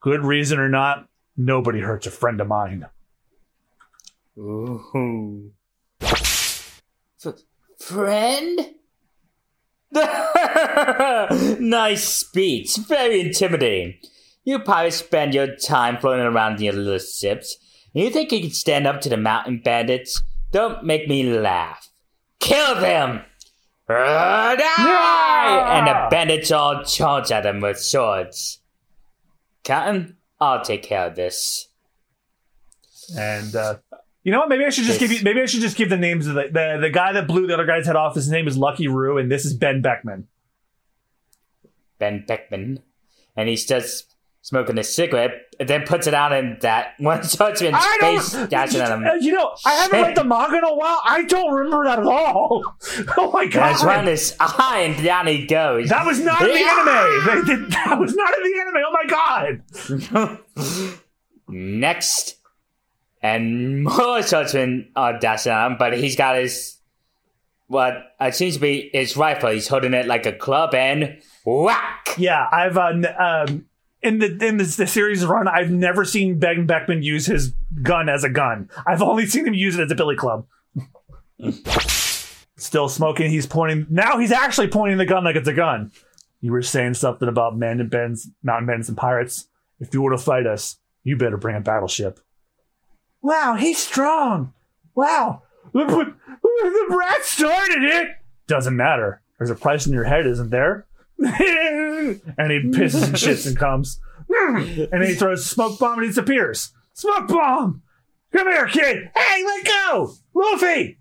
[SPEAKER 1] good reason or not, nobody hurts a friend of mine.
[SPEAKER 2] Ooh. F- friend? nice speech. Very intimidating. You probably spend your time floating around in your little ships. And you think you can stand up to the mountain bandits? Don't make me laugh. Kill them! Die! And the bandits all charge at them with swords. Captain, I'll take care of this.
[SPEAKER 1] And uh, you know what? Maybe I should just
[SPEAKER 2] Yes.
[SPEAKER 1] give you. Maybe I should just give the names of the, the the guy that blew the other guy's head off. His name is Lucky Roo, and this is Ben Beckman.
[SPEAKER 2] Ben Beckman, and he's just smoking a cigarette, and then puts it out in that one judgment
[SPEAKER 1] I
[SPEAKER 2] face
[SPEAKER 1] don't.
[SPEAKER 2] dashing at him.
[SPEAKER 1] You know, I haven't read the manga in a while. I don't remember that at all. Oh my god!
[SPEAKER 2] around his eye, and down he goes.
[SPEAKER 1] That was not in the anime. Did, that was not in the anime. Oh my god!
[SPEAKER 2] Next, and more judgment are dashing at him, but he's got his what it seems to be his rifle. He's holding it like a club, and whack!
[SPEAKER 1] Yeah, I've uh, n- um, in the in this, the series run, I've never seen Ben Beckman use his gun as a gun. I've only seen him use it as a billy club. Still smoking. He's pointing. Now he's actually pointing the gun like it's a gun. You were saying something about men and bends, mountain bends, and pirates. If you want to fight us, you better bring a battleship. Wow, he's strong. Wow, the brat started it. Doesn't matter. There's a price in your head, isn't there? and he pisses and shits and comes. and he throws a smoke bomb and he disappears. Smoke bomb! Come here, kid! Hey, let go! Luffy!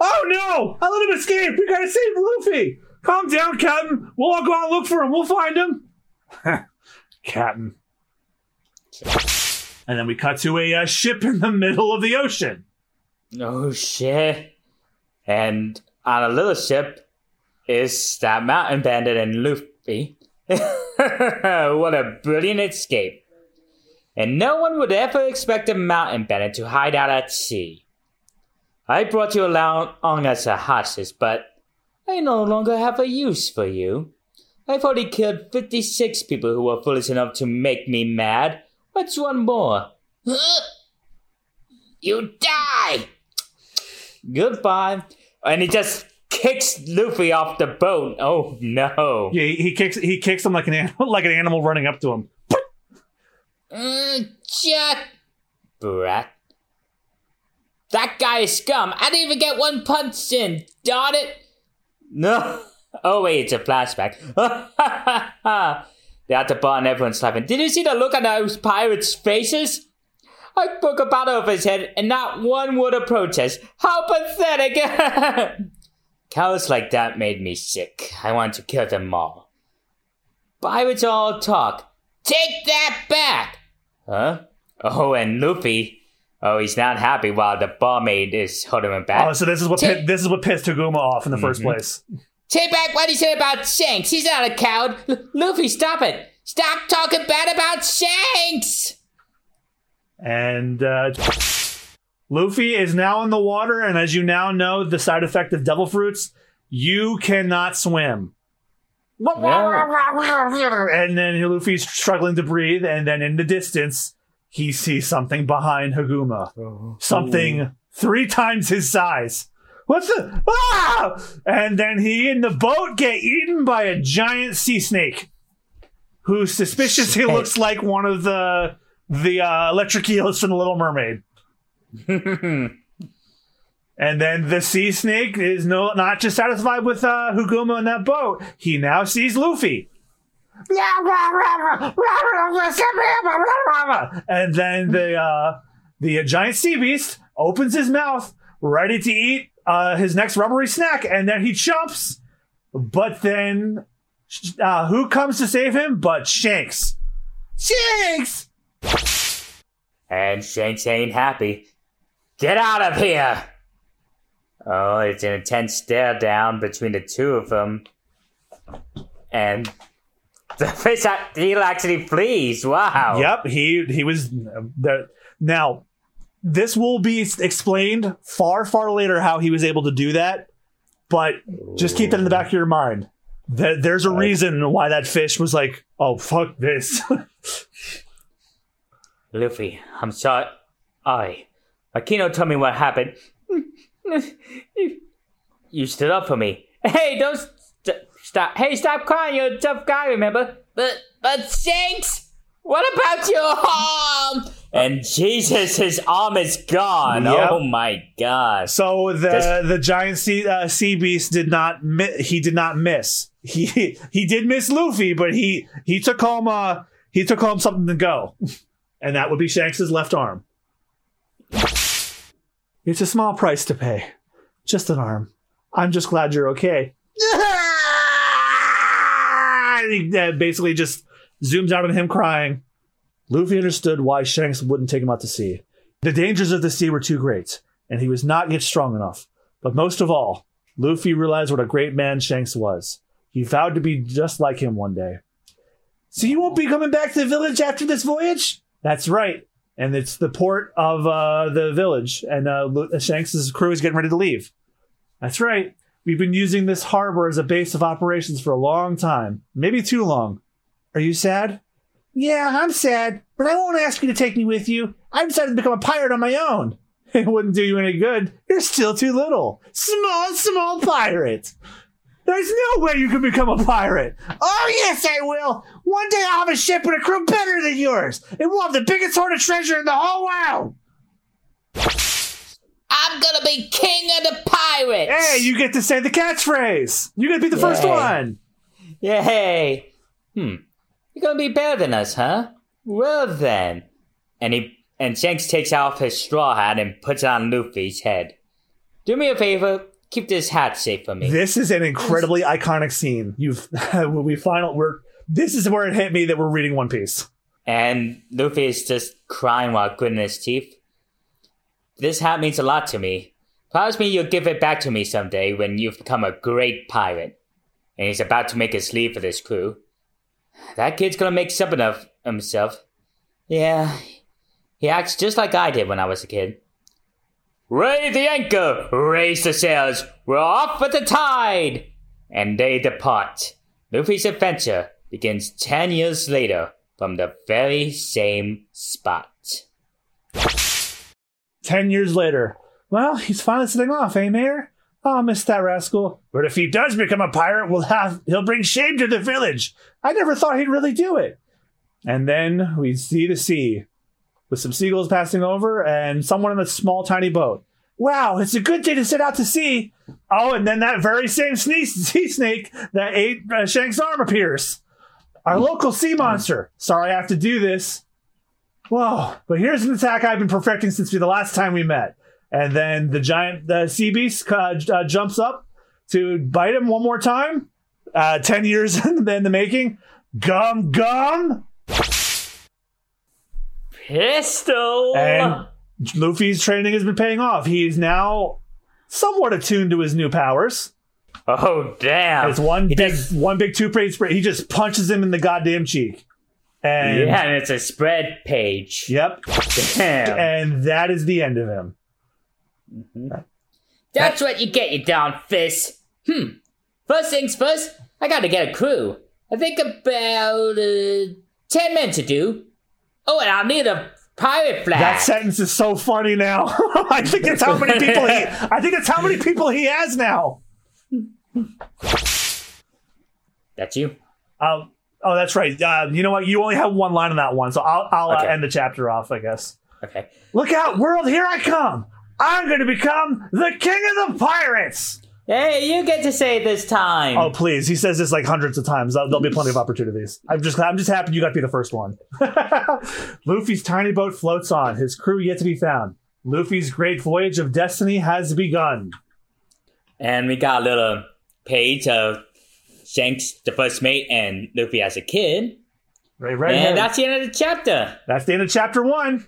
[SPEAKER 1] Oh no! I let him escape! We gotta save Luffy! Calm down, Captain! We'll all go out and look for him. We'll find him. Captain. And then we cut to a uh, ship in the middle of the ocean.
[SPEAKER 2] Oh shit! And on a little ship is that mountain bandit and Luffy. what a brilliant escape! And no one would ever expect a mountain bandit to hide out at sea. I brought you along as a hostage, but I no longer have a use for you. I've already killed 56 people who were foolish enough to make me mad. What's one more? You die! Goodbye. And he just kicks Luffy off the boat. Oh no.
[SPEAKER 1] Yeah, he, he kicks he kicks him like an animal, like an animal running up to him.
[SPEAKER 2] Mm, shut. Brat. That guy is scum. I didn't even get one punch in. Darn it. No. Oh wait, it's a flashback. They're at the bar and everyone's laughing. Did you see the look on those pirates' faces? I broke a bottle over his head and not one word of protest. How pathetic! Cowards like that made me sick. I want to kill them all. Pirates all talk. Take that back! Huh? Oh, and Luffy. Oh, he's not happy while the barmaid is holding him back.
[SPEAKER 1] Oh, so this is what pi- this is what pissed Higuma off in the first place.
[SPEAKER 2] Take back what he said about Shanks. He's not a coward. L- Luffy, stop it. Stop talking bad about Shanks.
[SPEAKER 1] And uh, Luffy is now in the water, and as you now know, the side effect of devil fruits, you cannot swim. And then Luffy's struggling to breathe, and then in the distance, he sees something behind Higuma. Something three times his size. What's the ah? And then he and the boat get eaten by a giant sea snake, who suspiciously
[SPEAKER 2] Shit.
[SPEAKER 1] looks like one of the the uh, electric eels from the Little Mermaid. And then the sea snake is no not just satisfied with uh, Higuma in that boat. He now sees Luffy. And then the uh, the giant sea beast opens his mouth, ready to eat uh, his next rubbery snack, and then he jumps. But then, uh, who comes to save him? But Shanks. Shanks.
[SPEAKER 2] and Shanks ain't happy. Get out of here! Oh, it's an intense stare down between the two of them. And the fish he'll actually flees. Wow.
[SPEAKER 1] Yep, he he was uh, there. now. This will be explained far far later how he was able to do that, but just keep that in the back of your mind. There's a reason why that fish was like, "Oh fuck this."
[SPEAKER 2] Luffy, I'm sorry. I. Makino told me what happened. You, you stood up for me. Hey, don't st- stop. Hey, stop crying. You're a tough guy, remember? But, but Shanks, what about your arm? And Jesus, his arm is gone.
[SPEAKER 1] Yep.
[SPEAKER 2] Oh my god.
[SPEAKER 1] so the
[SPEAKER 2] This-
[SPEAKER 1] the giant sea uh, sea beast did not mi- he did not miss. He he did miss Luffy, but he he took home uh he took home something to go, and that would be Shanks's left arm. It's a small price to pay. Just an arm. I'm just glad you're okay. He uh, basically just zooms out on him crying. Luffy understood why Shanks wouldn't take him out to sea. The dangers of the sea were too great, and he was not yet strong enough. But most of all, Luffy realized what a great man Shanks was. He vowed to be just like him one day. So you won't be coming back to the village after this voyage? That's right. And it's the port of uh, the village, and uh, Lu- Shanks' crew is getting ready to leave. That's right. We've been using this harbor as a base of operations for a long time, maybe too long. Are you sad? Yeah, I'm sad, but I won't ask you to take me with you. I decided to become a pirate on my own. It wouldn't do you any good. You're still too little. Small, small pirate. There's no way you can become a pirate. Oh, yes, I will. One day I'll have a ship and a crew better than yours. And we'll have the biggest hoard of treasure in the whole world.
[SPEAKER 2] I'm gonna be king of the pirates!
[SPEAKER 1] Hey, you get to say the catchphrase. You're gonna be the first
[SPEAKER 2] Yay.
[SPEAKER 1] one.
[SPEAKER 2] Yay! Hmm. You're gonna be better than us, huh? Well then. And he and Shanks takes off his straw hat and puts it on Luffy's head. Do me a favor, keep this hat safe for me.
[SPEAKER 1] This is an incredibly iconic scene. You've we final we're this is where it hit me that we're reading One Piece.
[SPEAKER 2] And Luffy is just crying while gritting his teeth. This hat means a lot to me. Promise me you'll give it back to me someday when you've become a great pirate. And he's about to make his leave for this crew. That kid's gonna make something of himself. Yeah, he acts just like I did when I was a kid. Raise the anchor! Raise the sails! We're off with the tide! And they depart. Luffy's adventure begins ten years later from the very same spot.
[SPEAKER 1] Ten years later. Well, he's finally setting off, eh, Mayor? Oh, miss that rascal. But if he does become a pirate, we'll have he'll bring shame to the village. I never thought he'd really do it. And then we see the sea with some seagulls passing over and someone in a small tiny boat. Wow, it's a good day to set out to sea. Oh, and then that very same sea snake that ate uh, Shank's arm appears. Our local sea monster. Sorry I have to do this. Whoa, but here's an attack I've been perfecting since the last time we met. And then the giant the sea beast uh, uh, jumps up to bite him one more time. Uh, 10 years in the making. Gum, gum.
[SPEAKER 2] Pistol!
[SPEAKER 1] And Luffy's training has been paying off. He's now somewhat attuned to his new powers.
[SPEAKER 2] oh, damn.
[SPEAKER 1] It's one
[SPEAKER 2] He
[SPEAKER 1] big,
[SPEAKER 2] does-
[SPEAKER 1] one big two-page spray. He just punches him in the goddamn cheek. And
[SPEAKER 2] Yeah, and it's a spread page.
[SPEAKER 1] yep.
[SPEAKER 2] Damn.
[SPEAKER 1] And that is the end of him.
[SPEAKER 2] That's what you get, you darn fist. Hmm. First things first, I gotta get a crew. I think about uh, ten men to do. Oh, and I'll need a pirate flag.
[SPEAKER 1] That sentence is so funny now. I think it's how many people he. I think it's how many people he has now.
[SPEAKER 2] That's you.
[SPEAKER 1] Um, oh, that's right. Uh, you know what? You only have one line on that one, so I'll, I'll uh, end the chapter off. I guess.
[SPEAKER 2] Okay.
[SPEAKER 1] Look out, world! Here I come. I'm going to become the king of the pirates.
[SPEAKER 2] Hey, you get to say it this time.
[SPEAKER 1] Oh, please! He says this like hundreds of times. There'll there'll be plenty of opportunities. I'm just, I'm just happy you got to be the first one. Luffy's tiny boat floats on. His crew yet to be found. Luffy's great voyage of destiny has begun.
[SPEAKER 2] And we got a little page of Shanks, the first mate, and Luffy as a kid.
[SPEAKER 1] Right, right. ahead.
[SPEAKER 2] And that's the end of the chapter.
[SPEAKER 1] That's the end of chapter one.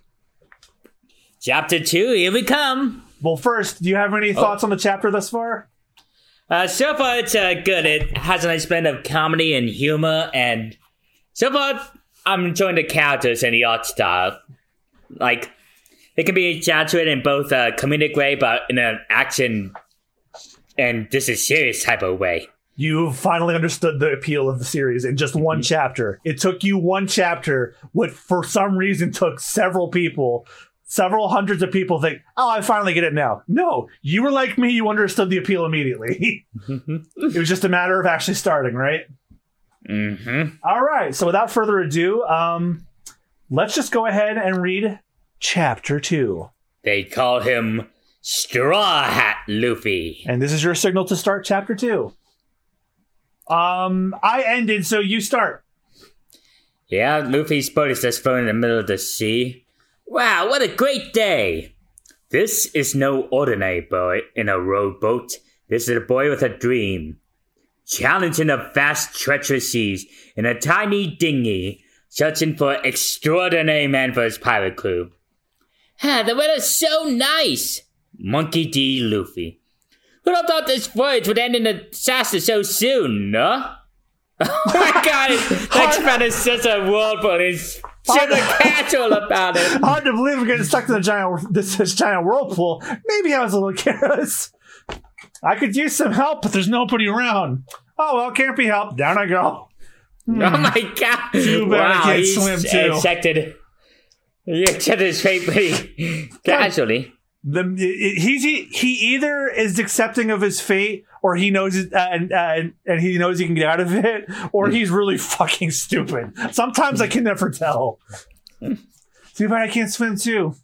[SPEAKER 2] Chapter two, here we come.
[SPEAKER 1] Well, first, do you have any oh. thoughts on the chapter thus far?
[SPEAKER 2] Uh, so far, it's uh, good. It has a nice blend of comedy and humor, and so far, I'm enjoying the characters and the art style. Like, it can be exaggerated in both a comedic way, but in an action and this is serious type of way.
[SPEAKER 1] You finally understood the appeal of the series in just one chapter. It took you one chapter, what for some reason took several people, several hundreds of people think, oh, I finally get it now. No, you were like me, you understood the appeal immediately. it was just a matter of actually starting, right?
[SPEAKER 2] Mm-hmm.
[SPEAKER 1] All right, so without further ado, um, let's just go ahead and read chapter two.
[SPEAKER 2] They call him Straw Hat Luffy.
[SPEAKER 1] And this is your signal to start chapter two. Um, I ended, so you start.
[SPEAKER 2] Yeah, Luffy's boat is just floating in the middle of the sea. Wow, what a great day! This is no ordinary boy in a rowboat. This is a boy with a dream. Challenging the vast, treacherous seas in a tiny dinghy, searching for extraordinary men for his pirate crew. Ha, the weather's so nice! Monkey D. Luffy. Who'd have thought this voyage would end in a disaster so soon, no? Oh my god, that man is such a whirlpool. He's super casual about it.
[SPEAKER 1] Hard to believe we're getting stuck in the giant this, this giant whirlpool. Maybe I was a little careless. I could use some help, but there's nobody around. Oh well, can't be helped. Down I go.
[SPEAKER 2] Oh hmm. my god.
[SPEAKER 1] Bad I
[SPEAKER 2] wow, he's
[SPEAKER 1] swim, too.
[SPEAKER 2] He accepted his fate pretty casually.
[SPEAKER 1] The, he's he, he either is accepting of his fate, or he knows it, uh, and, uh, and and he knows he can get out of it, or he's really fucking stupid. Sometimes I can never tell. Too bad I can't swim too.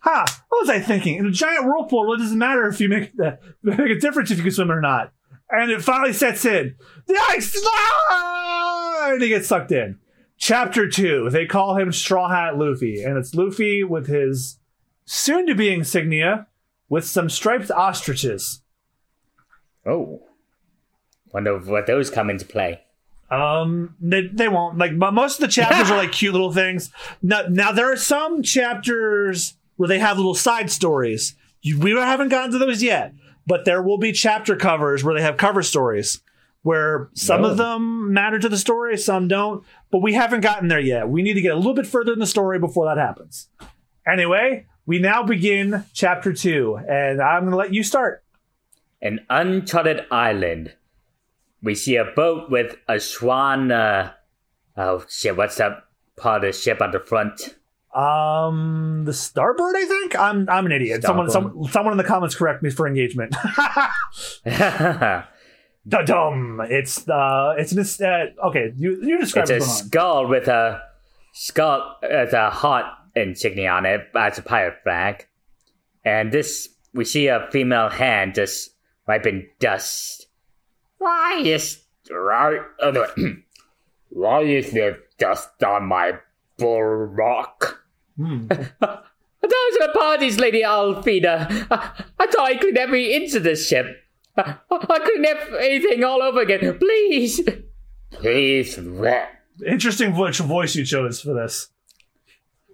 [SPEAKER 1] Ha! What was I thinking? In a giant whirlpool, it doesn't matter if you make the make a difference if you can swim or not. And it finally sets in. The ice, ah! and he gets sucked in. Chapter two. They call him Straw Hat Luffy, and it's Luffy with his soon to be insignia with some striped ostriches.
[SPEAKER 2] Oh. Wonder what those come into play.
[SPEAKER 1] Um, they, they won't like, but most of the chapters are like cute little things. Now, now there are some chapters where they have little side stories. You, we haven't gotten to those yet, but there will be chapter covers where they have cover stories where some
[SPEAKER 2] No.
[SPEAKER 1] of them matter to the story, some don't. But we haven't gotten there yet. We need to get a little bit further in the story before that happens. Anyway, we now begin chapter two, and I'm going to let you start.
[SPEAKER 2] An uncharted island. We see a boat with a swan. Uh, oh shit! What's that part of the ship on the front?
[SPEAKER 1] Um, the starboard, I think. I'm I'm an idiot. Someone, some, someone in the comments correct me for engagement. Da-dum. It's uh, it's an uh, okay. You you describe
[SPEAKER 2] it's a
[SPEAKER 1] going on.
[SPEAKER 2] skull with a skull with a heart insignia on it as a pirate flag, and this we see a female hand just wiping dust. Why is right? Oh, no. Why is there dust on my bull rock?
[SPEAKER 1] Hmm.
[SPEAKER 2] Those are parties, Lady Alvida. I, I thought I cleaned every inch of this ship. I, I have anything all over again. Please. Please, what?
[SPEAKER 1] Interesting which voice you chose for this.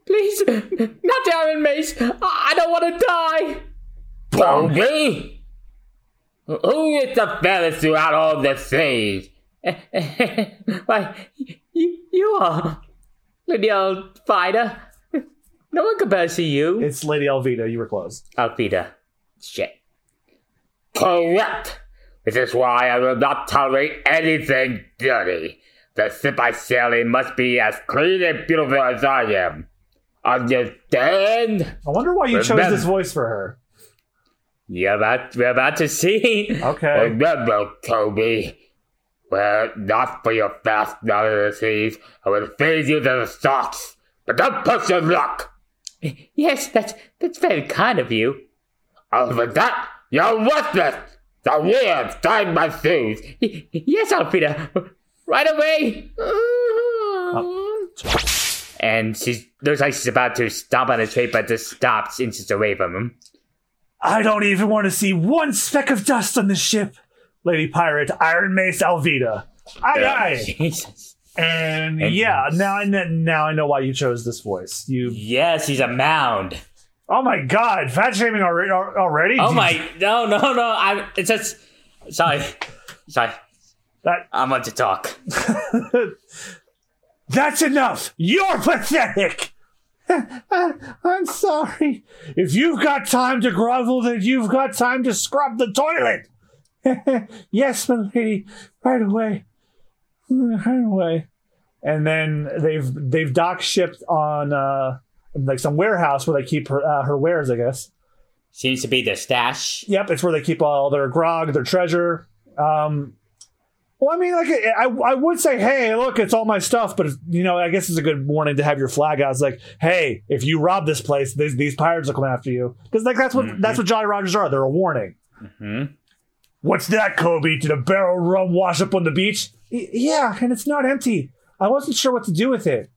[SPEAKER 2] Please, not the Iron Mace. I, I don't want to die. Bogey? Who is the fairest throughout all the seas? Why, you, you are. Lady Alvida. No one compares to you.
[SPEAKER 1] It's Lady Alvida. You were close.
[SPEAKER 2] Alvida. Shit. Correct. This is why I will not tolerate anything dirty. The ship I sail in must be as clean and beautiful as I am. Understand?
[SPEAKER 1] I wonder why you chose this voice for her.
[SPEAKER 2] You're about, we're about to see.
[SPEAKER 1] Okay.
[SPEAKER 2] Remember, Toby. Well, not for your fast knowledge of the seas. I will feed you to the stocks. But don't push your luck. Yes, that's that's very kind of you. Over that, you're worthless. The weird time my shoes. Yes, Alfreda. Right away. Uh, And she looks like she's about to stomp on his face, but just stops inches away from him.
[SPEAKER 1] I don't even want to see one speck of dust on this ship, Lady Pirate Iron Mace Alvida. Aye, aye.
[SPEAKER 2] Jesus.
[SPEAKER 1] And
[SPEAKER 2] And-
[SPEAKER 1] yeah, now I know, now I know why you chose this voice. You,
[SPEAKER 2] Yes, he's a mound.
[SPEAKER 1] oh my god, fat shaming already? Already?
[SPEAKER 2] Oh my, no, no, no. I, it's just, sorry, sorry.
[SPEAKER 1] That,
[SPEAKER 2] I want to talk.
[SPEAKER 1] that's enough. You're pathetic. I'm sorry. If you've got time to grovel, then you've got time to scrub the toilet. yes, my lady, right away, right away. And then they've they've dock shipped on uh like some warehouse where they keep her uh, her wares, I guess.
[SPEAKER 2] Seems to be the stash.
[SPEAKER 1] Yep, it's where they keep all their grog, their treasure. Um, well, I mean, like, I, I would say, hey, look, it's all my stuff, but you know, I guess it's a good warning to have your flag out. It's like, hey, if you rob this place, these, these pirates will come after you, because like that's what that's what Jolly Rogers are. They're a warning.
[SPEAKER 2] Hmm?
[SPEAKER 1] What's that, Koby? Did a barrel rum wash up on the beach? Y- yeah, and it's not empty. I wasn't sure what to do with it.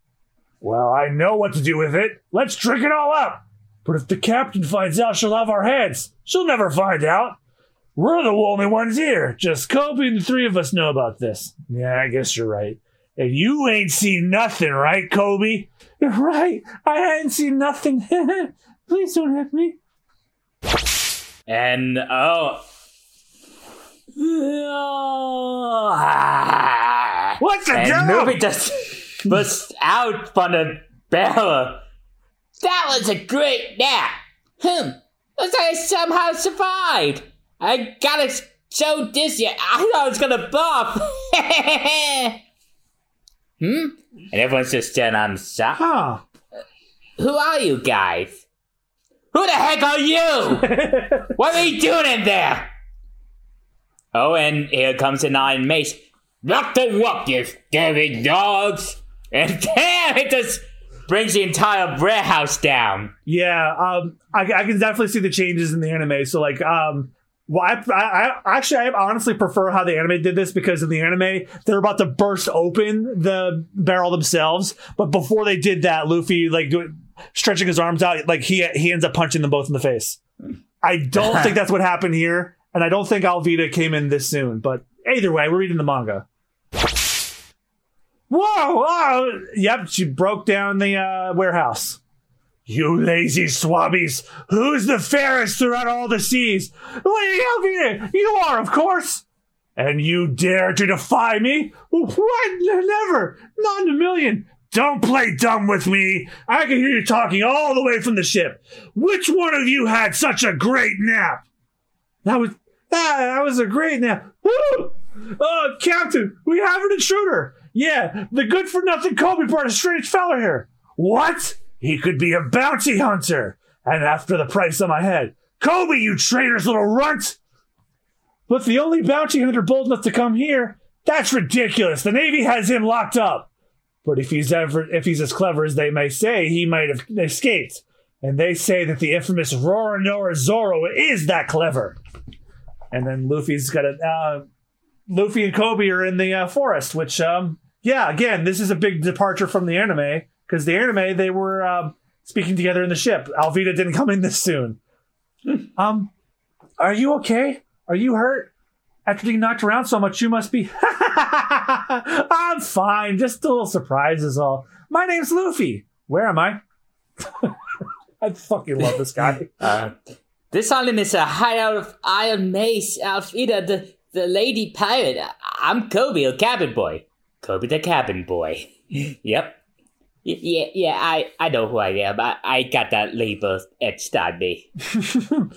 [SPEAKER 1] Well, I know what to do with it. Let's drink it all up. But if the captain finds out, she'll have our heads. She'll never find out. We're the only ones here. Just Koby and the three of us know about this. Yeah, I guess you're right. And you ain't seen nothing, right, Koby? You're right. I ain't seen nothing. Please don't hit me.
[SPEAKER 2] And, oh.
[SPEAKER 1] What the
[SPEAKER 2] And? Ruby just bursts out from the barrel. That was a great nap. Hmm. Looks like I somehow survived. I got it so dizzy, I thought I was gonna bop. hmm? And everyone's just staring on the side.
[SPEAKER 1] Huh.
[SPEAKER 2] Who are you guys? Who the heck are you? what are you doing in there? Oh, and here comes an iron mace. Lock the rock, you scary dogs! And damn, it just brings the entire warehouse down.
[SPEAKER 1] Yeah, um, I, I can definitely see the changes in the anime. So, like, um, well, I, I, I actually, I honestly prefer how the anime did this because in the anime, they're about to burst open the barrel themselves, but before they did that, Luffy like do, stretching his arms out, like he he ends up punching them both in the face. I don't think that's what happened here, and I don't think Alvida came in this soon. But either way, we're reading the manga. Whoa! Oh, yep, she broke down the uh, warehouse. You lazy swabbies! Who's the fairest throughout all the seas? Lady you are, of course! And you dare to defy me? What? Never! Not in a million! Don't play dumb with me! I can hear you talking all the way from the ship. Which one of you had such a great nap? That was that, that was a great nap. Woo! Oh, Captain, we have an intruder. Yeah, the good for nothing Koby brought a strange fella here. What? He could be a bounty hunter. And after the price on my head. Koby, you traitor's little runt! But the only bounty hunter bold enough to come here, that's ridiculous. The Navy has him locked up. But if he's ever if he's as clever as they may say, he might have escaped. And they say that the infamous Roronoa Zoro is that clever. And then Luffy's got a uh, Luffy and Koby are in the uh, forest, which um yeah, again, this is a big departure from the anime because the anime they were um, speaking together in the ship. Alvida didn't come in this soon. um, are you okay? Are you hurt? After being knocked around so much, you must be. I'm fine. Just a little surprise is all. My name's Luffy. Where am I? I fucking love this guy.
[SPEAKER 2] Uh, this island is a hideout of Iron Mace, Alfreda, the, the lady pirate. I'm Koby, the cabin boy. Koby the cabin boy. yep. Yeah, yeah, I, I know who I am. I, I got that label etched on me. well,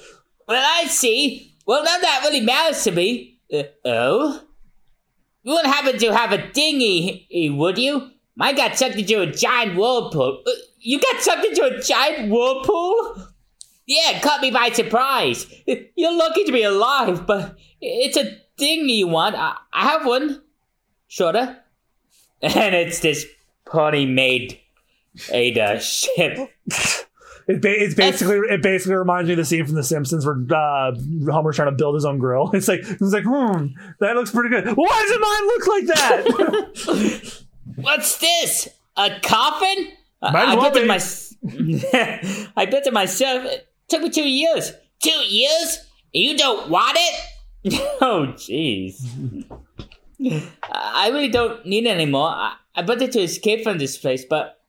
[SPEAKER 2] I see. Well, none of that really matters to me. Uh, oh? You wouldn't happen to have a dinghy, eh, would you? Mine got sucked into a giant whirlpool. Uh, you got sucked into a giant whirlpool? Yeah, it caught me by surprise. You're lucky to be alive, but it's a dinghy you want. I, I have one. Sorta. And it's this pony made Ada ship.
[SPEAKER 1] It ba- it's basically it basically reminds me of the scene from The Simpsons where uh, Homer's trying to build his own grill. It's like it's like hmm, that looks pretty good. Why does mine look like that?
[SPEAKER 2] What's this? A coffin? I-
[SPEAKER 1] Might
[SPEAKER 2] I
[SPEAKER 1] well
[SPEAKER 2] built it
[SPEAKER 1] be.
[SPEAKER 2] my- I built it myself. It took me two years. Two years? You don't want it? oh, jeez. I really don't need it anymore. I, I built it to escape from this place, but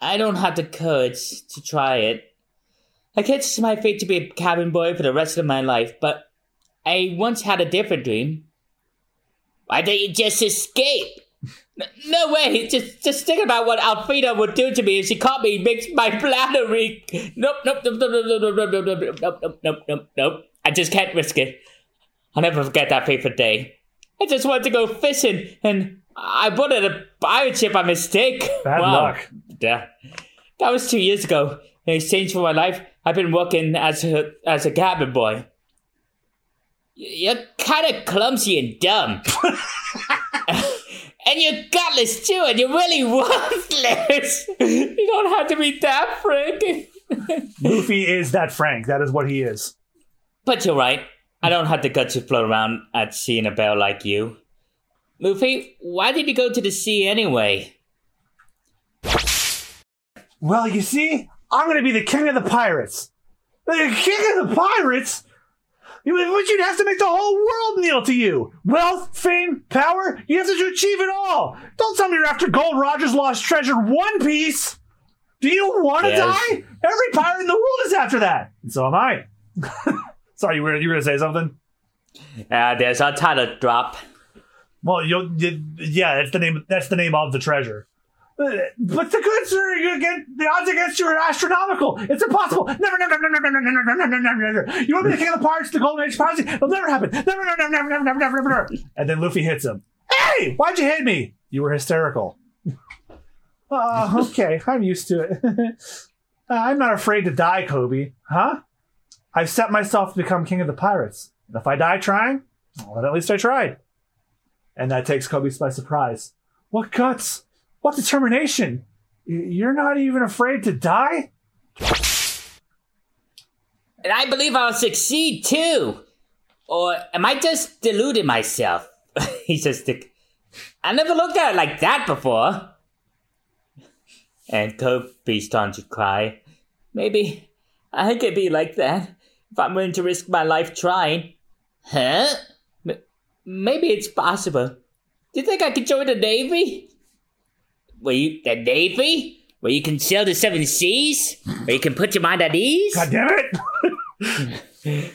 [SPEAKER 2] I don't have the courage to try it. I guess it's my fate to be a cabin boy for the rest of my life, but I once had a different dream. Why don't you just escape? No way! Just, just think about what Alfreda would do to me if she caught me. Makes my bladder nope, nope, nope, nope, nope, nope, nope, nope, nope, nope, nope, nope, nope. I just can't risk it. I'll never forget that fateful day. I just wanted to go fishing, and I bought it a ship by mistake.
[SPEAKER 1] Bad
[SPEAKER 2] Wow.
[SPEAKER 1] luck.
[SPEAKER 2] Yeah. That was two years ago. In exchange for my life, I've been working as a as a cabin boy. You're kind of clumsy and dumb. and you're gutless too, and you're really worthless. you don't have to be that frank.
[SPEAKER 1] Luffy is that Frank. That is what he is.
[SPEAKER 2] but you're right. I don't have the guts to float around at sea in a bell like you. Luffy, why did you go to the sea anyway?
[SPEAKER 1] Well, you see, I'm going to be the king of the pirates. The king of the pirates? You would you'd have to make the whole world kneel to you. Wealth, fame, power, you have to achieve it all. Don't tell me you're after Gold Roger's lost treasure One Piece. Do you want to
[SPEAKER 2] Yes.
[SPEAKER 1] die? Every pirate in the world is after that. And so am I. Sorry, you were, you were going to say something?
[SPEAKER 2] Uh, there's a title drop.
[SPEAKER 1] Well, you'll, you, yeah, that's the name. That's the name of the treasure. Uh, But the goods are you again. The odds against you are astronomical. It's impossible. Never, never, never, never, never, never, never, never, never. You want me to king of the pirates, the golden age piracy? It'll never happen. Never, never, never, never, never, never, never, never. And then Luffy hits him. Hey, why'd you hit me? You were hysterical. Uh, okay, I'm used to it. Uh, I'm not afraid to die, Koby. Huh? I've set myself to become king of the pirates. And if I die trying, well, at least I tried. And that takes Koby by surprise. What guts? What determination? You're not even afraid to die?
[SPEAKER 2] And I believe I'll succeed too. Or am I just deluding myself? Just like, I never looked at it like that before. And Koby's starts to cry. Maybe I could be like that if I'm willing to risk my life trying. Huh? Maybe it's possible. Do you think I could join the Navy? Where you, the Navy? Where you can sail the seven seas? Where you can put your mind at ease?
[SPEAKER 1] God damn it!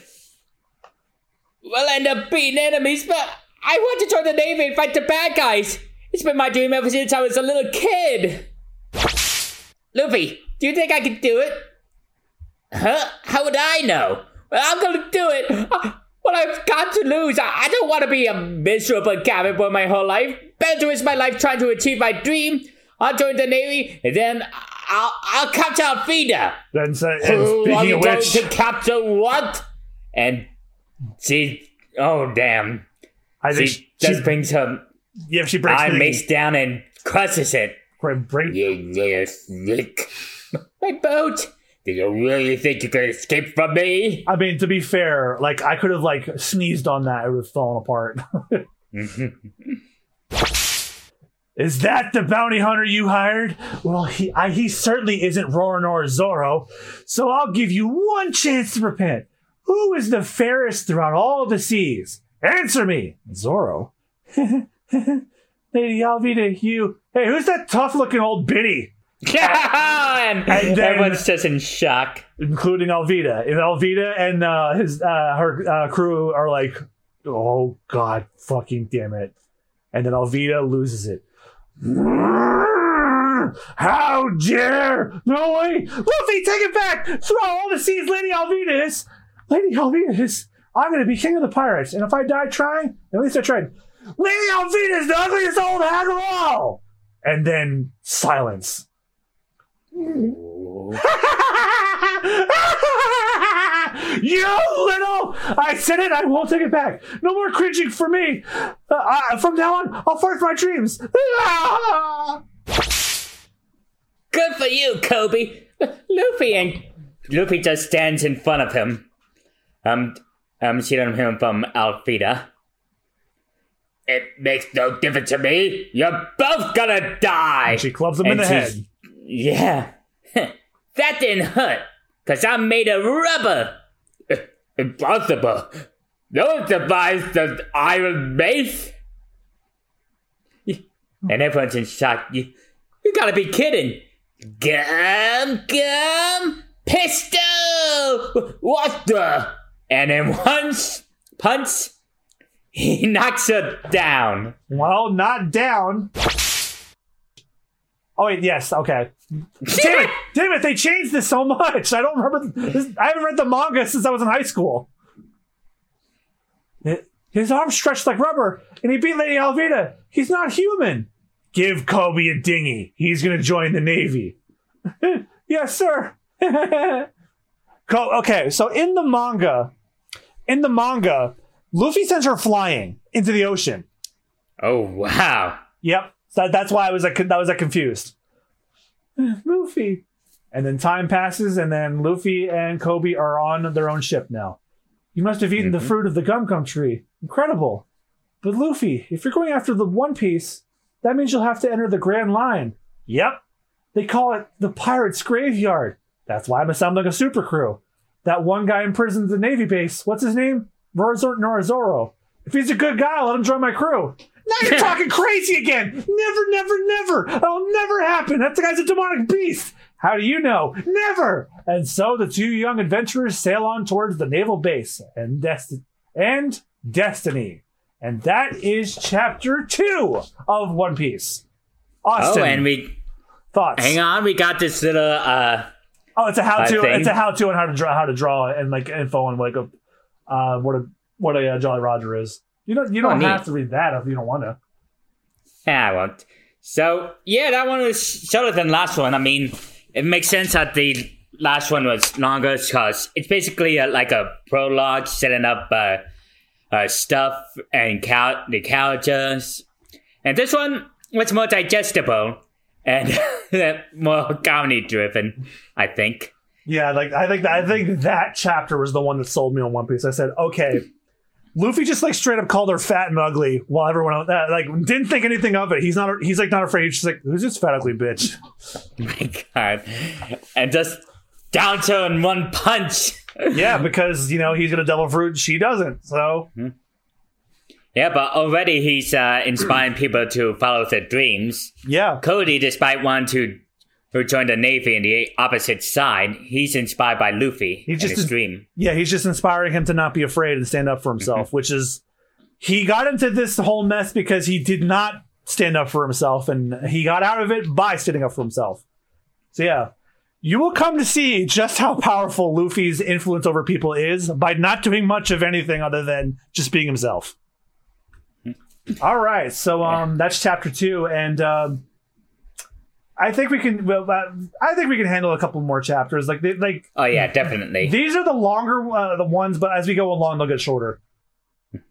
[SPEAKER 2] We'll end up beating enemies, but I want to join the Navy and fight the bad guys. It's been my dream ever since I was a little kid. Luffy, do you think I could do it? Huh? How would I know? Well, I'm gonna do it. What I've got to lose. I, I don't want to be a miserable cabin boy my whole life. Better to risk my life trying to achieve my dream. I'll join the Navy, and then I'll, I'll capture Alvida.
[SPEAKER 1] Then say, and
[SPEAKER 2] Who are you
[SPEAKER 1] of
[SPEAKER 2] going to capture what? And she, oh damn,
[SPEAKER 1] I think
[SPEAKER 2] she
[SPEAKER 1] she,
[SPEAKER 2] just brings her
[SPEAKER 1] yeah, she breaks the
[SPEAKER 2] mace down and crushes it.
[SPEAKER 1] break,
[SPEAKER 2] little slick. My boat. Do you really think you can escape from me?
[SPEAKER 1] I mean, to be fair, like I could have like sneezed on that; it would have fallen apart. Is that the bounty hunter you hired? Well, he I, he certainly isn't Roronoa Zoro, so I'll give you one chance to repent. Who is the fairest throughout all the seas? Answer me, Zoro. Lady Alvida, you. Hey, who's that tough-looking old biddy?
[SPEAKER 2] and
[SPEAKER 1] And
[SPEAKER 2] everyone's just in shock.
[SPEAKER 1] including Alvida. And Alvida and uh, his uh, her uh, crew are like, "Oh God, fucking damn it!" And then Alvida loses it. How dare! No way! Luffy, take it back! Throw all the seas, Lady Alvinas! Lady Alvinas, I'm gonna be king of the pirates, and if I die trying, at least I tried. Lady Alvinas, the ugliest old hag of all! And then silence. you little! I said it. I won't take it back. No more cringing for me. Uh, uh, from now on, I'll force my dreams.
[SPEAKER 2] Good for you, Koby. Luffy and Luffy just stands in front of him. Um, um, shooting him from Alvida. It makes no difference to me. You're both gonna die.
[SPEAKER 1] she clubs him in the head.
[SPEAKER 2] Yeah. that didn't hurt, because I'm made of rubber. Impossible. No one survives the iron mace. And everyone's in shock. You, you gotta be kidding. Gum, gum, pistol! What the? And in one punch, he knocks her down.
[SPEAKER 1] Well, not down. Oh wait, yes, okay. Damn it! Damn it! They changed this so much. I don't remember. This, I haven't read the manga since I was in high school. It- his arms stretched like rubber, and he beat Lady Alvida. He's not human. Give Koby a dinghy. He's gonna join the navy. yes, sir. Co- okay, so in the manga, in the manga, Luffy sends her flying into the ocean.
[SPEAKER 2] Oh, wow.
[SPEAKER 1] Yep. So that's why I was like that was like confused. Eh, Luffy. And then time passes, and then Luffy and Koby are on their own ship now. You must have eaten the mm-hmm. fruit of the Gum Gum tree. Incredible. But Luffy, if you're going after the One Piece, that means you'll have to enter the Grand Line. Yep. They call it the Pirates Graveyard. That's why I'm sound like a super crew. That one guy imprisoned at the Navy base, what's his name? Rorzor Norizoro. If he's a good guy, let him join my crew. Now you're talking crazy again. Never, never, never. That'll never happen. That guy's a demonic beast. How do you know? Never. And so the two young adventurers sail on towards the naval base and destiny and destiny. And that is chapter two of One Piece. Austen,
[SPEAKER 2] Oh, and we
[SPEAKER 1] thoughts?
[SPEAKER 2] hang on. We got this little uh
[SPEAKER 1] Oh, it's a how to. It's a how to on how to draw, how to draw, and like info on like a uh, what a what a uh, Jolly Roger is. You don't you
[SPEAKER 2] Oh,
[SPEAKER 1] don't
[SPEAKER 2] neat.
[SPEAKER 1] have to read that if you don't want to.
[SPEAKER 2] Yeah, I won't. So yeah, that one was shorter than last one. I mean, it makes sense that the last one was longer because it's basically a, like a prologue setting up uh, uh, stuff and cal- the characters, and this one was more digestible and more comedy driven. I think.
[SPEAKER 1] Yeah, like I think I think that chapter was the one that sold me on One Piece. I said, okay, Luffy just like straight up called her fat and ugly, while everyone else uh, like didn't think anything of it. He's not. He's like not afraid. He's just like, who's this fat ugly bitch?
[SPEAKER 2] My God, and just down to in one punch.
[SPEAKER 1] yeah, because you know he's gonna devil fruit. She doesn't. So
[SPEAKER 2] Yeah, but already he's uh, inspiring people to follow their dreams.
[SPEAKER 1] yeah,
[SPEAKER 2] Koby, despite wanting to who joined the Navy in the opposite side, he's inspired by Luffy
[SPEAKER 1] He just
[SPEAKER 2] his
[SPEAKER 1] is-
[SPEAKER 2] dream.
[SPEAKER 1] yeah, he's just inspiring him to not be afraid and stand up for himself, which is he got into this whole mess because he did not stand up for himself, and he got out of it by standing up for himself. So yeah, you will come to see just how powerful Luffy's influence over people is by not doing much of anything other than just being himself. All right, so um, that's chapter two, and um, I think we can. Well, uh, I think we can handle a couple more chapters. Like, they, like
[SPEAKER 2] Oh yeah, definitely.
[SPEAKER 1] these are the longer uh, the ones, but as we go along, they'll get shorter.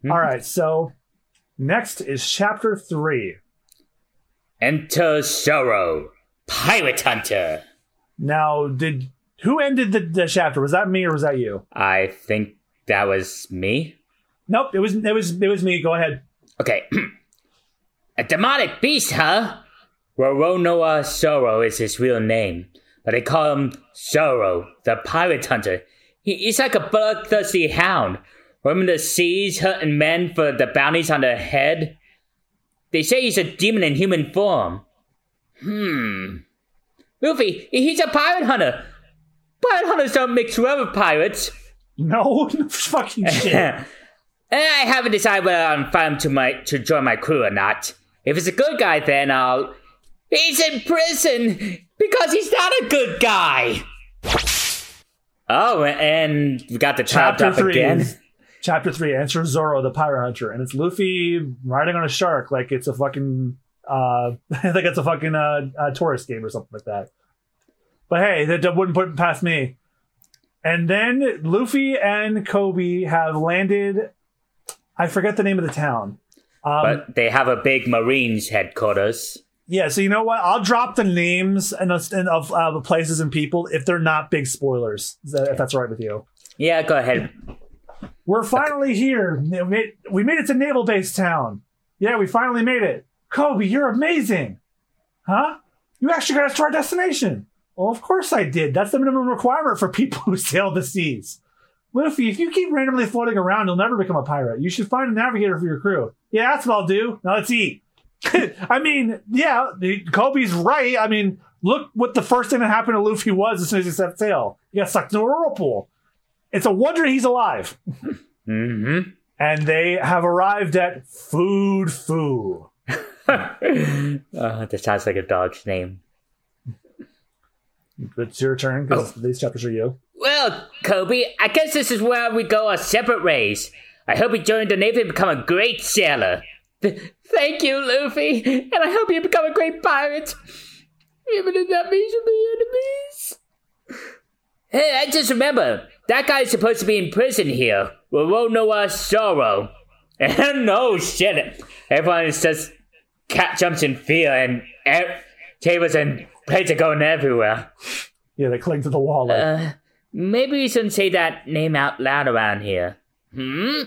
[SPEAKER 1] All right, so next is chapter three.
[SPEAKER 2] Enter Zoro, Pirate Hunter.
[SPEAKER 1] Now, did who ended the, the chapter? Was that me or was that you?
[SPEAKER 2] I think that was me.
[SPEAKER 1] Nope, it was it was it was me. Go ahead.
[SPEAKER 2] Okay. A demonic beast, huh? Roronoa Zoro is his real name, but they call him Zoro, the pirate hunter. He, he's like a bloodthirsty hound, roaming the seas, hunting men for the bounties on their head. They say he's a demon in human form. Hmm. Luffy, he's a pirate hunter. Pirate hunters don't mix well with pirates.
[SPEAKER 1] No, fucking shit.
[SPEAKER 2] And I haven't decided whether I'm fine to my to join my crew or not. If it's a good guy, then I'll. He's in prison because he's not a good guy. Oh, and we got the child
[SPEAKER 1] Chapter
[SPEAKER 2] up
[SPEAKER 1] three.
[SPEAKER 2] again.
[SPEAKER 1] is- Chapter three. Enter Zoro, the pirate hunter, and it's Luffy riding on a shark like it's a fucking. Uh, like it's a fucking uh, uh, tourist game or something like that. But hey, that, that wouldn't put it past me. And then Luffy and Koby have landed. I forget the name of the town. Um,
[SPEAKER 2] But they have a big Marines headquarters.
[SPEAKER 1] Yeah, so you know what? I'll drop the names and of, and of uh, the places and people if they're not big spoilers. That- If that's right with you.
[SPEAKER 2] Yeah, go ahead.
[SPEAKER 1] We're finally here. We made, we made it to Naval Base Town. Yeah, we finally made it. Koby, you're amazing. Huh? You actually got us to our destination. Well, of course I did. That's the minimum requirement for people who sail the seas. Luffy, if you keep randomly floating around, you'll never become a pirate. You should find a navigator for your crew. Yeah, that's what I'll do. Now let's eat. I mean, yeah, Koby's right. I mean, look what the first thing that happened to Luffy was as soon as he set sail. He got sucked into a whirlpool. It's a wonder he's alive.
[SPEAKER 2] hmm
[SPEAKER 1] And they have arrived at Food Foo.
[SPEAKER 2] oh, that sounds like a dog's name.
[SPEAKER 1] It's your turn because these chapters are you.
[SPEAKER 2] Well, Koby, I guess this is where we go our separate ways. I hope you join the Navy and become a great sailor. Thank you, Luffy, and I hope you become a great pirate. Even if that means you'll be enemies. Hey, I just remember, that guy's supposed to be in prison here. We won't know our sorrow. And no shit, everyone is just cat jumps in fear and e- tables and plates are going everywhere.
[SPEAKER 1] Yeah, they cling to the wall. Like,
[SPEAKER 2] Uh, maybe we shouldn't say that name out loud around here. Hmm?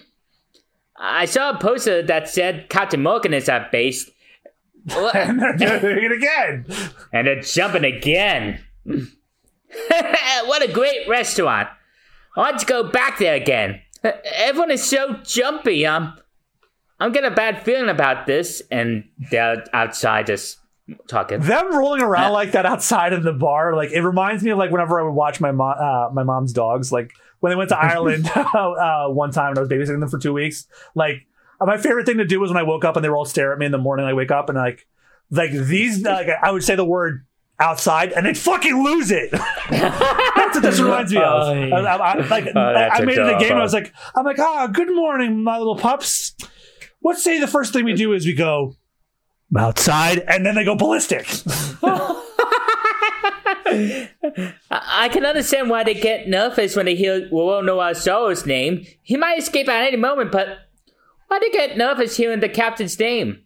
[SPEAKER 2] I saw a poster that said Captain Morgan is at base.
[SPEAKER 1] And they're doing it again.
[SPEAKER 2] and they're jumping again. what a great restaurant. I want to go back there again. Everyone is so jumpy. Um, I'm getting a bad feeling about this. And they're outside just talking.
[SPEAKER 1] Them rolling around
[SPEAKER 2] Yeah.
[SPEAKER 1] like that outside of the bar, like it reminds me of like whenever I would watch my mom, uh, my mom's dogs. Like when they went to Ireland uh, one time and I was babysitting them for two weeks. Like uh, my favorite thing to do was when I woke up and they were all stare at me in the morning. I wake up and like, like these, like I would say the word outside and then fucking lose it. that's what this reminds me of.
[SPEAKER 2] Oh.
[SPEAKER 1] I, I- I- like
[SPEAKER 2] Oh,
[SPEAKER 1] I,
[SPEAKER 2] that's
[SPEAKER 1] I
[SPEAKER 2] a
[SPEAKER 1] made it a game. I was like, I'm like, ah, good morning, my little pups. Let's say the first thing we do is we go outside and then they go ballistic.
[SPEAKER 2] I can understand why they get nervous when they hear we won't Zoro's name. He might escape at any moment, but why they get nervous hearing the captain's name?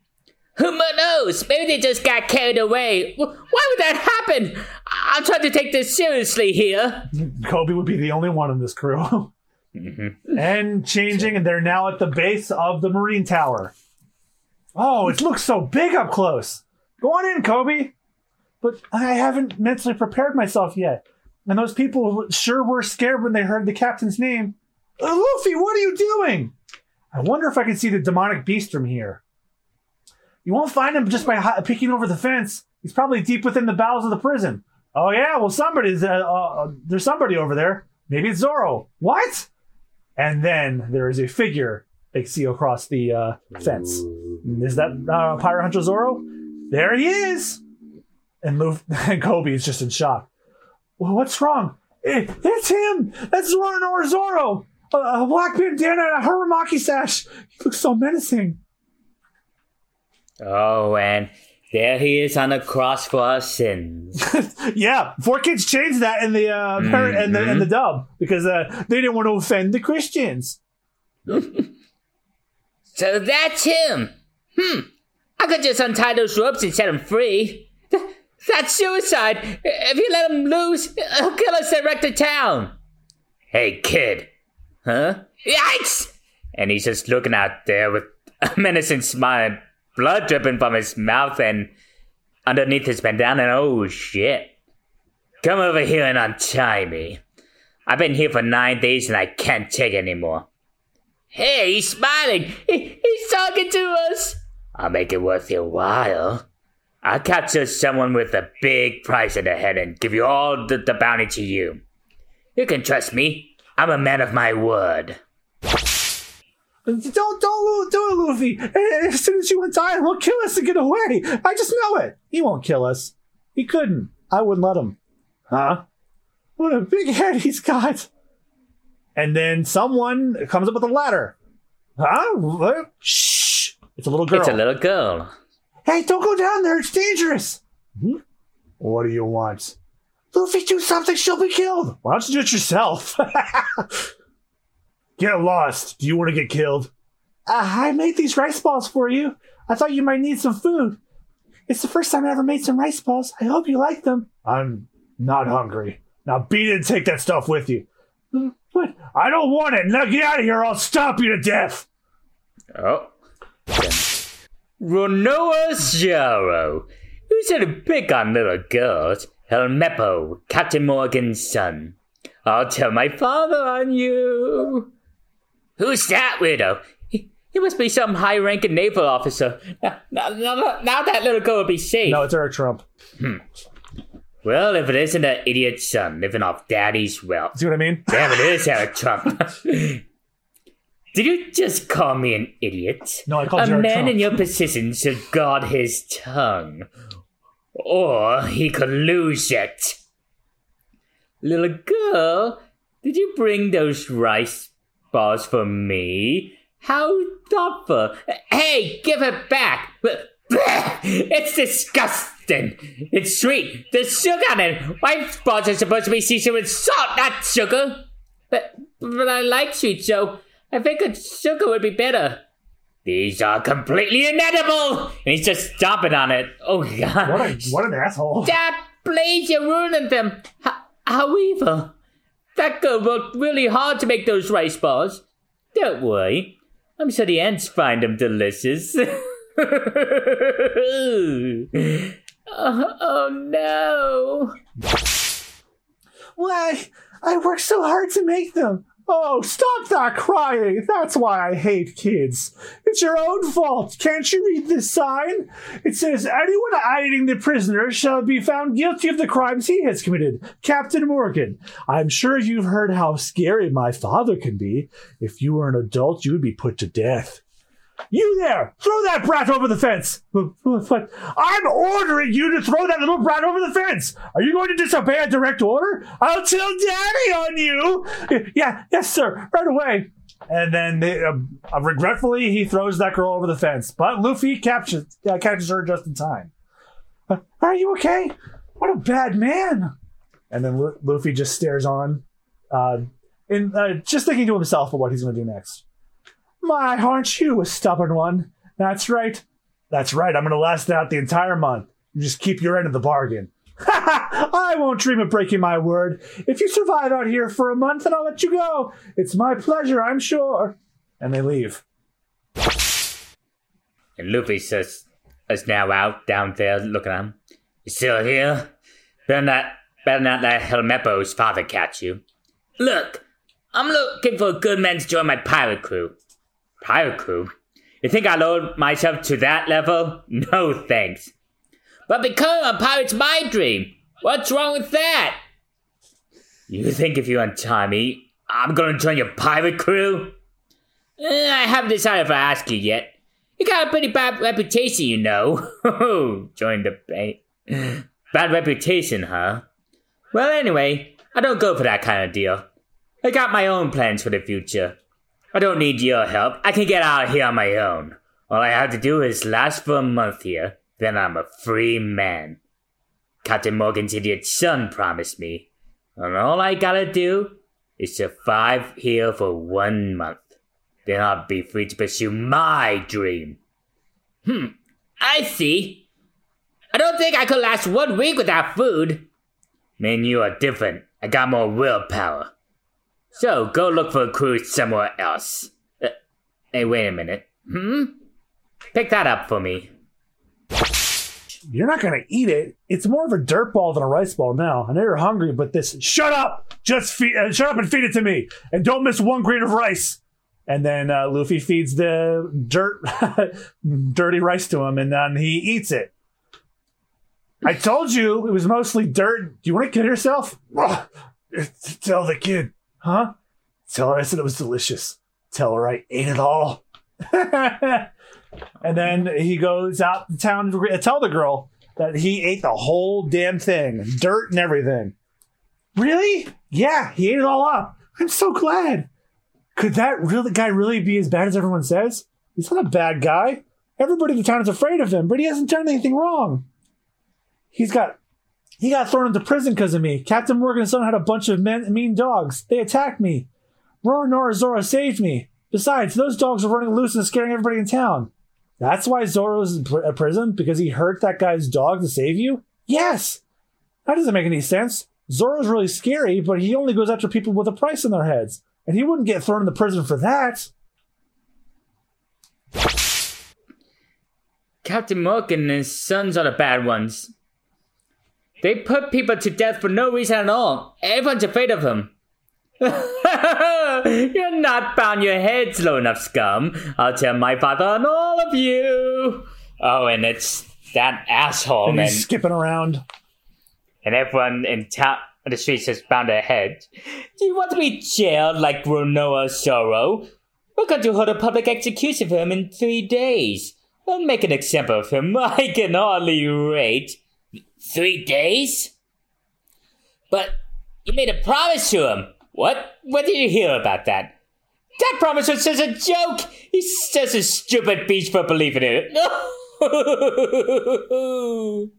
[SPEAKER 2] Who knows? Maybe they just got carried away. Why would that happen? I'm trying to take this seriously here.
[SPEAKER 1] Koby would be the only one in this crew. Mm-hmm. and changing, and they're now at the base of the Marine Tower. Oh, it looks so big up close. Go on in, Koby. But I haven't mentally prepared myself yet. And those people sure were scared when they heard the captain's name. Uh, Luffy, what are you doing? I wonder if I can see the demonic beast from here. You won't find him just by hi- peeking over the fence. He's probably deep within the bowels of the prison. Oh yeah, well somebody's uh, uh, there's somebody over there. Maybe it's Zoro. What? And then there is a figure they see across the uh, fence. Is that uh, Pirate Hunter Zoro? There he is. And move. And Koby is just in shock. Well, what's wrong? Eh, it's him. That's Zoro Zoro. A, a black bandana and a Haramaki sash. He looks so menacing.
[SPEAKER 2] Oh, and there he is on the cross for our sins.
[SPEAKER 1] yeah, 4Kids changed that in the uh, parent and the in the dub because uh, they didn't want to offend the Christians.
[SPEAKER 2] So that's him. Hmm. I could just untie those ropes and set him free. Th- That's suicide. If you let him loose, he'll kill us and wreck the town. Hey, kid. Huh? Yikes! And he's just looking out there with a menacing smile, blood dripping from his mouth and underneath his bandana. Oh, shit. Come over here and untie me. I've been here for nine days and I can't take anymore. Hey, he's smiling. He, he's talking to us. I'll make it worth your while. I'll capture someone with a big price in the head and give you all the, the bounty to you. You can trust me. I'm a man of my word.
[SPEAKER 1] Don't don't do it, Luffy. As soon as you die, he'll kill us to get away. I just know it. He won't kill us. He couldn't. I wouldn't let him. Huh? What a big head he's got. And then someone comes up with a ladder. Huh? What? Shh. It's a little girl.
[SPEAKER 2] It's a little girl.
[SPEAKER 1] Hey, don't go down there. It's dangerous. Hmm? What do you want? Luffy, do something. She'll be killed. Why don't you do it yourself? get lost. Do you want to get killed? Uh, I made these rice balls for you. I thought you might need some food. It's the first time I ever made some rice balls. I hope you like them. I'm not hungry. Now beat it and take that stuff with you. What? I don't want it. Now get out of here or I'll stomp you to death.
[SPEAKER 2] Oh. Renoa Zoro. Who's gonna pick on little girls? Helmeppo, Captain Morgan's son. I'll tell my father on you. Who's that widow? He, he must be some high ranking naval officer. Now, now, now, now that little girl will be safe.
[SPEAKER 1] No, it's Eric Trump. Hmm.
[SPEAKER 2] Well, if it isn't an idiot son living off daddy's wealth.
[SPEAKER 1] See what I mean?
[SPEAKER 2] Damn, it is Eric Trump. Did you just call me an idiot?
[SPEAKER 1] No, I called
[SPEAKER 2] A
[SPEAKER 1] you Eric
[SPEAKER 2] man
[SPEAKER 1] Trump.
[SPEAKER 2] in your position should guard his tongue, or he could lose it. Little girl, did you bring those rice balls for me? How thoughtful. Hey, give it back. It's disgusting. It's sweet. There's sugar in it. Rice balls are supposed to be seasoned with salt, not sugar. But, but I like sweet, so I figured sugar would be better. These are completely inedible! And he's just stomping on it. Oh, God.
[SPEAKER 1] What, a, what an asshole.
[SPEAKER 2] Dad, please, you're ruining them. H- however, that girl worked really hard to make those rice balls. Don't worry. I'm sure the ants find them delicious. oh, oh, no.
[SPEAKER 1] Why? I worked so hard to make them. Oh, stop that crying. That's why I hate kids. It's your own fault. Can't you read this sign? It says, anyone aiding the prisoner shall be found guilty of the crimes he has committed. Captain Morgan, I'm sure you've heard how scary my father can be. If you were an adult, you would be put to death. You there! Throw that brat over the fence! I'm ordering you to throw that little brat over the fence! Are you going to disobey a direct order? I'll tell Daddy on you! Yeah, yes, sir, right away. And then, they, uh, uh, regretfully, he throws that girl over the fence. But Luffy captures, uh, catches her just in time. Uh, are you okay? What a bad man! And then Lu- Luffy just stares on, uh, in, uh, just thinking to himself about what he's going to do next. My, aren't you a stubborn one? That's right. That's right. I'm going to last out the entire month. You just keep your end of the bargain. Ha I won't dream of breaking my word. If you survive out here for a month, then I'll let you go. It's my pleasure, I'm sure. And they leave.
[SPEAKER 2] And Luffy says, is now out down there looking at him. You still here? Better not, better not let Helmeppo's father catch you. Look, I'm looking for a good man to join my pirate crew. Pirate crew? You think I lowered myself to that level? No thanks. But becoming a pirate's my dream. What's wrong with that? You think if you untie me, I'm gonna join your pirate crew? Eh, I haven't decided if I ask you yet. You got a pretty bad reputation, you know. Join the. Bad reputation, huh? Well, anyway, I don't go for that kind of deal. I got my own plans for the future. I don't need your help. I can get out of here on my own. All I have to do is last for a month here, then I'm a free man. Captain Morgan's idiot son promised me. And all I gotta do is survive here for one month. Then I'll be free to pursue my dream. Hmm, I see. I don't think I could last one week without food. Me and you are different. I got more willpower. So go look for a crew somewhere else. Uh, hey, wait a minute. Hmm? Pick that up for me.
[SPEAKER 1] You're not to eat it. It's more of a dirt ball than a rice ball now. I know you're hungry, but this. Shut up! Just feed. Uh, shut up and feed it to me, and don't miss one grain of rice. And then uh, Luffy feeds the dirt, dirty rice to him, and then he eats it. I told you it was mostly dirt. Do you want to kill yourself? Tell the kid, huh? Tell her I said it was delicious. Tell her I ate it all. and then he goes out to town to tell the girl that he ate the whole damn thing, dirt and everything. Really? Yeah, he ate it all up. I'm so glad. Could that really guy really be as bad as everyone says? He's not a bad guy. Everybody in the town is afraid of him, but he hasn't done anything wrong. He's got he got thrown into prison because of me. Captain Morgan's son had a bunch of men, mean dogs. They attacked me. Roronoa Zoro saved me. Besides, those dogs were running loose and scaring everybody in town. That's why Zoro's in pr- prison? Because he hurt that guy's dog to save you? Yes! That doesn't make any sense. Zoro's really scary, but he only goes after people with a price on their heads. And he wouldn't get thrown in the prison for that.
[SPEAKER 2] Captain Morgan and his sons are the bad ones. They put people to death for no reason at all. Everyone's afraid of him. You're not bound your heads low enough, scum. I'll tell my father on all of you. Oh, and it's that asshole,
[SPEAKER 1] And
[SPEAKER 2] man.
[SPEAKER 1] he's skipping around.
[SPEAKER 2] And everyone in town, the streets has bound their heads. Do you want to be jailed like Roronoa Zoro? We're going to hold a public execution for him in three days. We'll make an example of him. I can hardly wait. Three days? But you made a promise to him. What? What did you hear about that? That promise was just a joke. He's just a stupid beast for believing in it.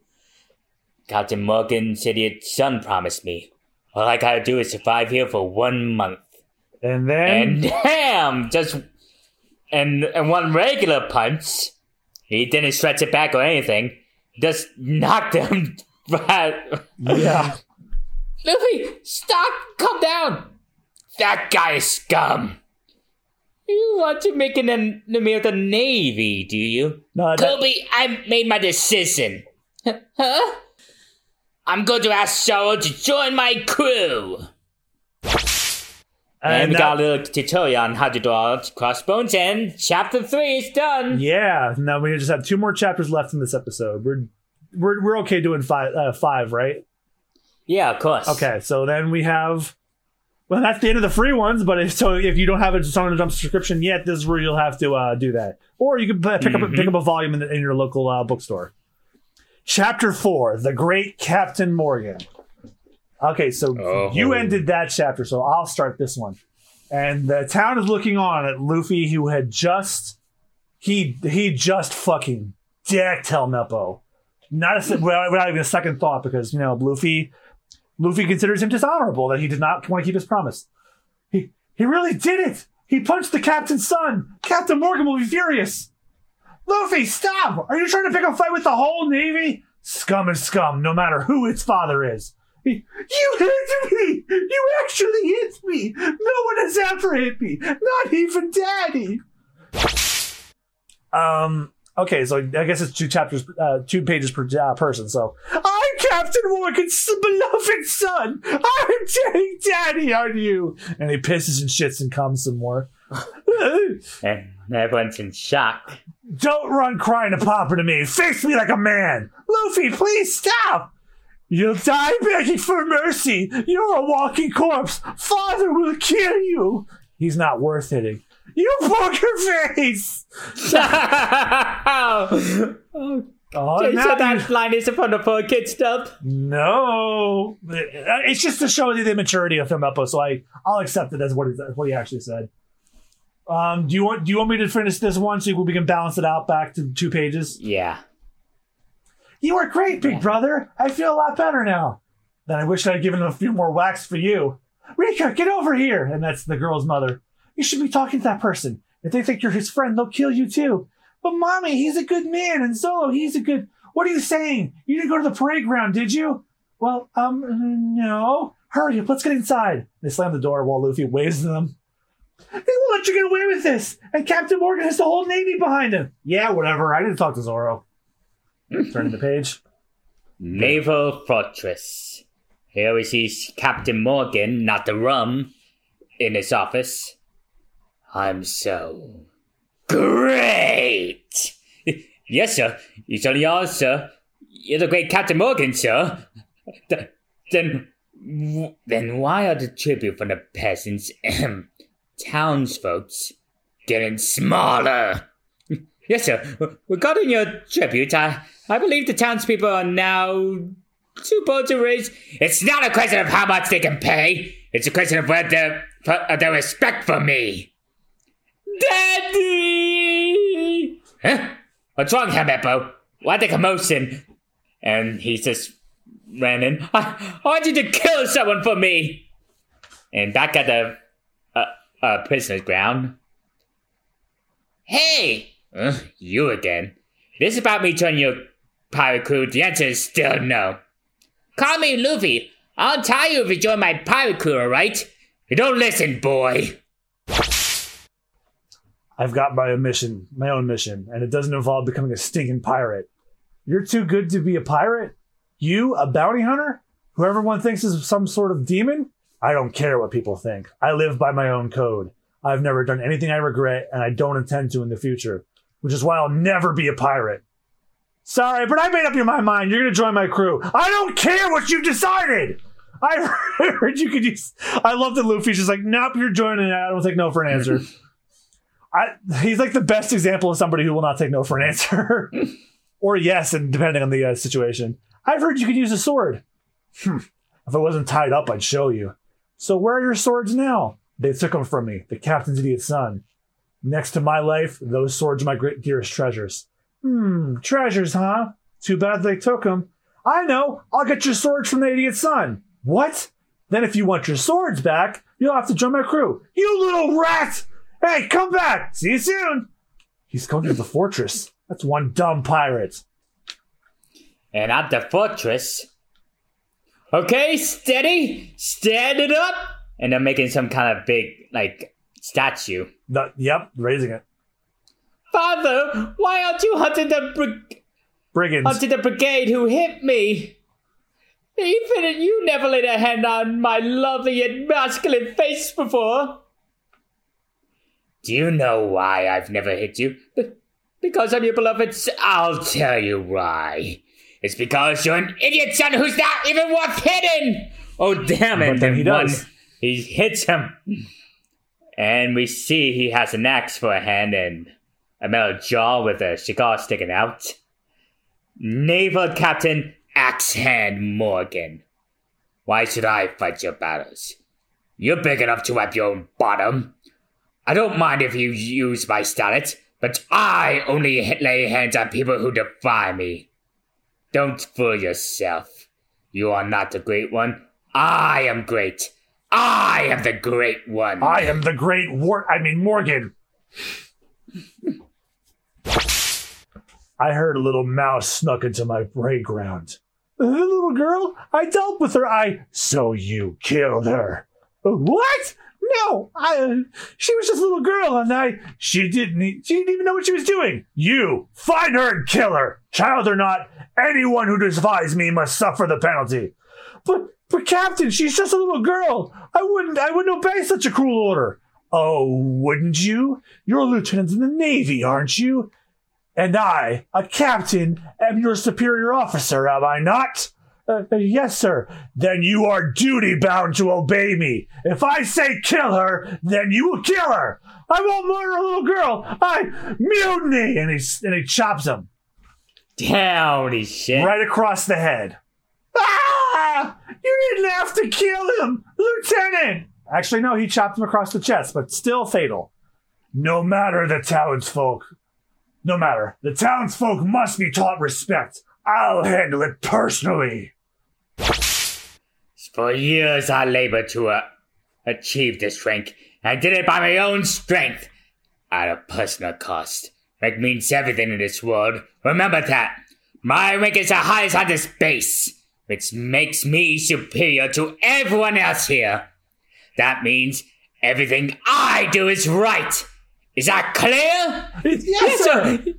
[SPEAKER 2] Captain Morgan's idiot son promised me. All I gotta do is survive here for one month.
[SPEAKER 1] And then
[SPEAKER 2] And damn, just and and one regular punch. He didn't stretch it back or anything. Just knocked him
[SPEAKER 1] yeah.
[SPEAKER 2] Luffy, stop! Calm down! That guy is scum! You want to make an enemy of the Navy, do you?
[SPEAKER 1] No, that-
[SPEAKER 2] Koby, I made my decision. Huh? I'm going to ask Zoro to join my crew. And, we got a little tutorial on how to draw crossbones, and chapter 3 is done.
[SPEAKER 1] Yeah, now we just have two more chapters left in this episode. We're we're we're okay doing five uh, five, right?
[SPEAKER 2] Yeah, of course.
[SPEAKER 1] Okay, so then we have well, that's the end of the free ones. But if so, if you don't have a Shonen Jump subscription yet, this is where you'll have to uh, do that, or you can pick up a, pick up a volume in, the, in your local uh, bookstore. Chapter four: The Great Captain Morgan. Okay, so
[SPEAKER 2] Oh.
[SPEAKER 1] you ended that chapter, so I'll start this one. And the town is looking on at Luffy, who had just he he just fucking decked Helmeppo. Not a without even a second thought, because you know Luffy Luffy considers him dishonorable that he did not want to keep his promise. He he really did it. He punched the captain's son. Captain Morgan will be furious. Luffy, stop! Are you trying to pick a fight with the whole navy? Scum is scum, no matter who its father is. You hit me! You actually hit me! No one has ever hit me! Not even Daddy! Um. Okay, so I guess it's two chapters, uh, two pages per uh, person. So I'm Captain Morgan's beloved son. I'm taking Daddy on you, and he pisses and shits and comes some more.
[SPEAKER 2] And everyone's in shock.
[SPEAKER 1] Don't run crying to Papa to me. Face me like a man. Luffy, please stop. You'll die begging for mercy. You're a walking corpse. Father will kill you. He's not worth hitting. You poker face.
[SPEAKER 2] oh,
[SPEAKER 1] Oh,
[SPEAKER 2] so
[SPEAKER 1] now
[SPEAKER 2] that line is from the poor kid stuff.
[SPEAKER 1] no, it's just to show the immaturity of Helmeppo. So I, I'll accept it as what, what he actually said. Um, do you want do you want me to finish this one so we can balance it out back to two pages?
[SPEAKER 2] Yeah.
[SPEAKER 1] You were great, big brother. I feel a lot better now. Then I wish I'd given him a few more whacks for you. Rika, get over here. And that's the girl's mother. You should be talking to that person. If they think you're his friend, they'll kill you too. But mommy, he's a good man, and Zolo, he's a good. What are you saying? You didn't go to the parade ground, did you? Well, um, no. Hurry up, let's get inside. They slam the door while Luffy waves to them. They won't let you get away with this. And Captain Morgan has the whole navy behind him. Yeah, whatever. I didn't talk to Zoro. Turning the page.
[SPEAKER 2] Naval Fortress. Here we see Captain Morgan, not the rum, in his office. I'm so great! yes, sir. Certainly are, sir. You're the great Captain Morgan, sir. Th- then, then why are the tribute from the peasants, townsfolks, getting smaller. yes, sir. Regarding your tribute, I, I believe the townspeople are now bold to raise. It's not a question of how much they can pay. It's a question of whether of their respect for me. Daddy! Huh? What's wrong, Helmeppo? Why the commotion? And he just ran in. I, I want you to kill someone for me. And back at the uh, uh, prisoner's ground. Hey! Uh, you again. This is about me joining your pirate crew. The answer is still no. Call me Luffy. I'll tell you if you join my pirate crew, alright? You don't listen, boy.
[SPEAKER 1] I've got my own mission, my own mission, and it doesn't involve becoming a stinking pirate. You're too good to be a pirate? You, a bounty hunter? Who everyone thinks is some sort of demon? I don't care what people think. I live by my own code. I've never done anything I regret, and I don't intend to in the future, which is why I'll never be a pirate. Sorry, but I made up my mind. You're going to join my crew. I don't care what you decided. I heard you could use. I love that Luffy's just like, nope, you're joining. I don't take no for an answer. I, he's like the best example of somebody who will not take no for an answer, or yes, and depending on the uh, situation. I've heard you could use a sword. Hmm. If I wasn't tied up, I'd show you. So where are your swords now? They took them from me, the captain's idiot son. Next to my life, those swords are my great dearest treasures. Hmm, treasures, huh? Too bad they took them. I know. I'll get your swords from the idiot son. What? Then if you want your swords back, you'll have to join my crew. You little rat! Hey, come back! See you soon! He's going to the fortress. That's one dumb pirate.
[SPEAKER 2] And at the fortress. Okay, steady! Stand it up! And they're making some kind of big, like, statue.
[SPEAKER 1] The, yep, raising it.
[SPEAKER 2] Father, why aren't you hunting the brig-
[SPEAKER 1] Brigands.
[SPEAKER 2] hunting the brigade who hit me? Even you never laid a hand on my lovely and masculine face before. Do you know why I've never hit you? Because I'm your beloved. I'll tell you why. It's because you're an idiot son who's not even worth hitting. Oh damn it!
[SPEAKER 1] But then he
[SPEAKER 2] one-
[SPEAKER 1] does.
[SPEAKER 2] he hits him, and we see he has an axe for a hand and a metal jaw with a cigar sticking out. Naval Captain Axe Hand Morgan. Why should I fight your battles? You're big enough to wipe your own bottom. I don't mind if you use my status, but I only lay hands on people who defy me. Don't fool yourself. You are not the great one. I am great. I am the great one.
[SPEAKER 1] I am the great war. I mean, Morgan. I heard a little mouse snuck into my playground. The little girl? I dealt with her. I. So you killed her. Uh, what? No, I. Uh, she was just a little girl, and I. She didn't. She didn't even know what she was doing. You find her and kill her, child or not. Anyone who defies me must suffer the penalty. But, but Captain, she's just a little girl. I wouldn't. I wouldn't obey such a cruel order. Oh, wouldn't you? You're a lieutenant in the Navy, aren't you? And I, a captain, am your superior officer, am I not? Uh, uh, yes, sir. Then you are duty bound to obey me. If I say kill her, then you will kill her. I won't murder a little girl. I mutiny, and he and he chops him
[SPEAKER 2] Downy shit.
[SPEAKER 1] right across the head. Ah! You didn't have to kill him, Lieutenant. Actually, no, he chopped him across the chest, but still fatal. No matter the townsfolk. No matter. The townsfolk must be taught respect. I'll handle it personally.
[SPEAKER 2] For years I labored to uh, achieve this rank. I did it by my own strength, at a personal cost. Rank means everything in this world. Remember that. My rank is the highest on this base, which makes me superior to everyone else here. That means everything I do is right. Is that clear?
[SPEAKER 1] Yes, sir.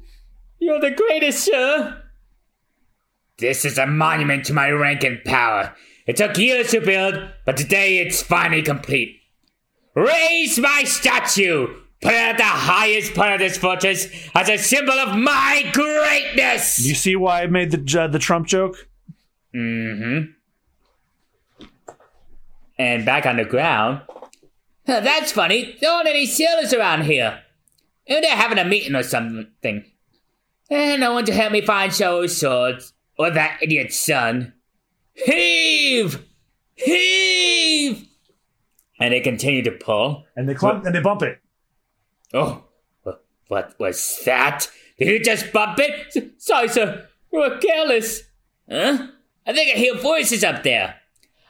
[SPEAKER 2] You're the greatest, sir. This is a monument to my rank and power. It took years to build, but today it's finally complete. Raise my statue! Put it at the highest part of this fortress as a symbol of my greatness!
[SPEAKER 1] You see why I made the uh, the Trump joke?
[SPEAKER 2] Mm-hmm. And back on the ground. Huh, that's funny. There aren't any sailors around here. And they're having a meeting or something. And no one to help me find Zoro's swords or that idiot's son. Heave! Heave! And they continue to pull.
[SPEAKER 1] And they clump and they bump it.
[SPEAKER 2] Oh, wh- what was that? Did you just bump it? Sorry, sir. We were careless. Huh? I think I hear voices up there.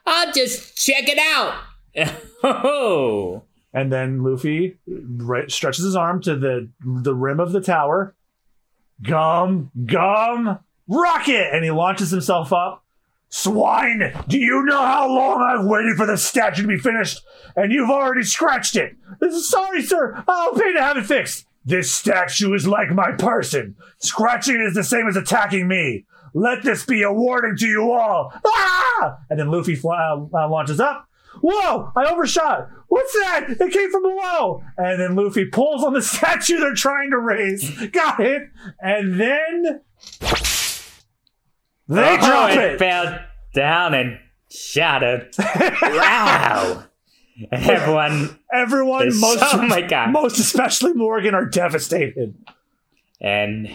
[SPEAKER 2] I'll just check it out. Oh,
[SPEAKER 1] And then Luffy right, stretches his arm to the the rim of the tower. Gum, gum, rocket! And he launches himself up. Swine! Do you know how long I've waited for the statue to be finished? And you've already scratched it! This is Sorry, sir! I'll pay to have it fixed! This statue is like my person. Scratching it is the same as attacking me. Let this be a warning to you all. Ah! And then Luffy fly, uh, uh, launches up. Whoa! I overshot. What's that? It came from below. And then Luffy pulls on the statue they're trying to raise. Got it. And then they
[SPEAKER 2] Oh,
[SPEAKER 1] drop
[SPEAKER 2] it
[SPEAKER 1] it.
[SPEAKER 2] fell down and shattered. wow. And everyone,
[SPEAKER 1] Everyone, most
[SPEAKER 2] oh my God.
[SPEAKER 1] most especially Morgan, are devastated.
[SPEAKER 2] and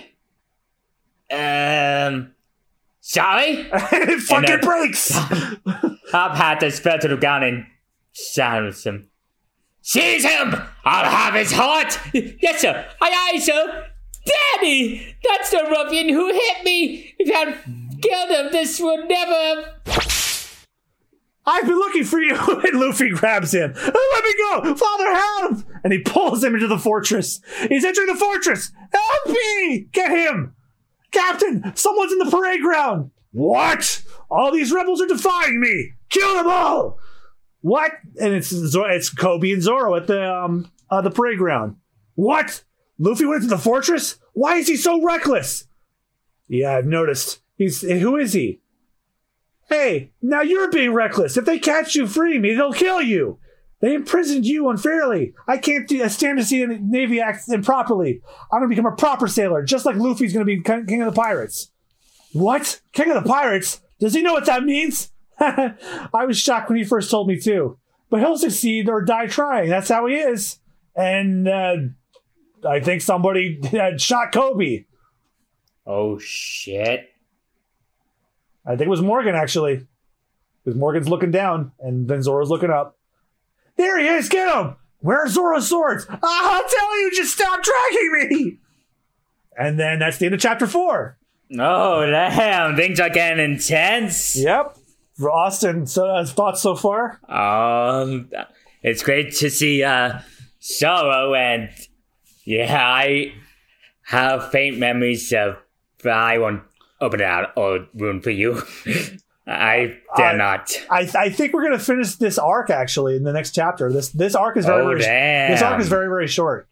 [SPEAKER 2] um, sorry.
[SPEAKER 1] it fucking
[SPEAKER 2] then-
[SPEAKER 1] breaks.
[SPEAKER 2] Top hat just fell to the ground and shouted him. Seize him! I'll have his heart! Yes, sir. Aye, aye, sir. Daddy! That's the ruffian who hit me! If I had killed him, this would never.
[SPEAKER 1] I've been looking for you. And Luffy grabs him. "Oh, Let me go. Father, help. And he pulls him into the fortress. He's entering the fortress. Help me. Get him. Captain, someone's in the parade ground. What? All these rebels are defying me. Kill them all. What? And it's it's Koby and Zoro at the um uh, the parade ground. What? Luffy went into the fortress? Why is he so reckless? Yeah, I've noticed. He's who is he? Hey, now you're being reckless. If they catch you, free me. They'll kill you. They imprisoned you unfairly. I can't do, I stand to see the Navy act improperly. I'm going to become a proper sailor, just like Luffy's going to be king of the pirates. What? King of the pirates? Does he know what that means? I was shocked when he first told me too. But he'll succeed or die trying. That's how he is. And uh, I think somebody had shot Koby.
[SPEAKER 2] Oh, shit.
[SPEAKER 1] I think it was Morgan actually. Because Morgan's looking down and then Zoro's looking up. There he is, get him! Where are Zoro's swords? I'll tell you, just stop tracking me! And then that's the end of chapter four.
[SPEAKER 2] Oh, damn. Things are getting intense.
[SPEAKER 1] Yep. Austen, so uh, thoughts so far?
[SPEAKER 2] Um, it's great to see uh, Zoro, and yeah, I have faint memories of. But I won't open it out or ruin for you. I dare
[SPEAKER 1] I-
[SPEAKER 2] not.
[SPEAKER 1] I, I think we're gonna finish this arc actually in the next chapter. This this arc is very
[SPEAKER 2] Oh,
[SPEAKER 1] very
[SPEAKER 2] damn.
[SPEAKER 1] this arc is very very short.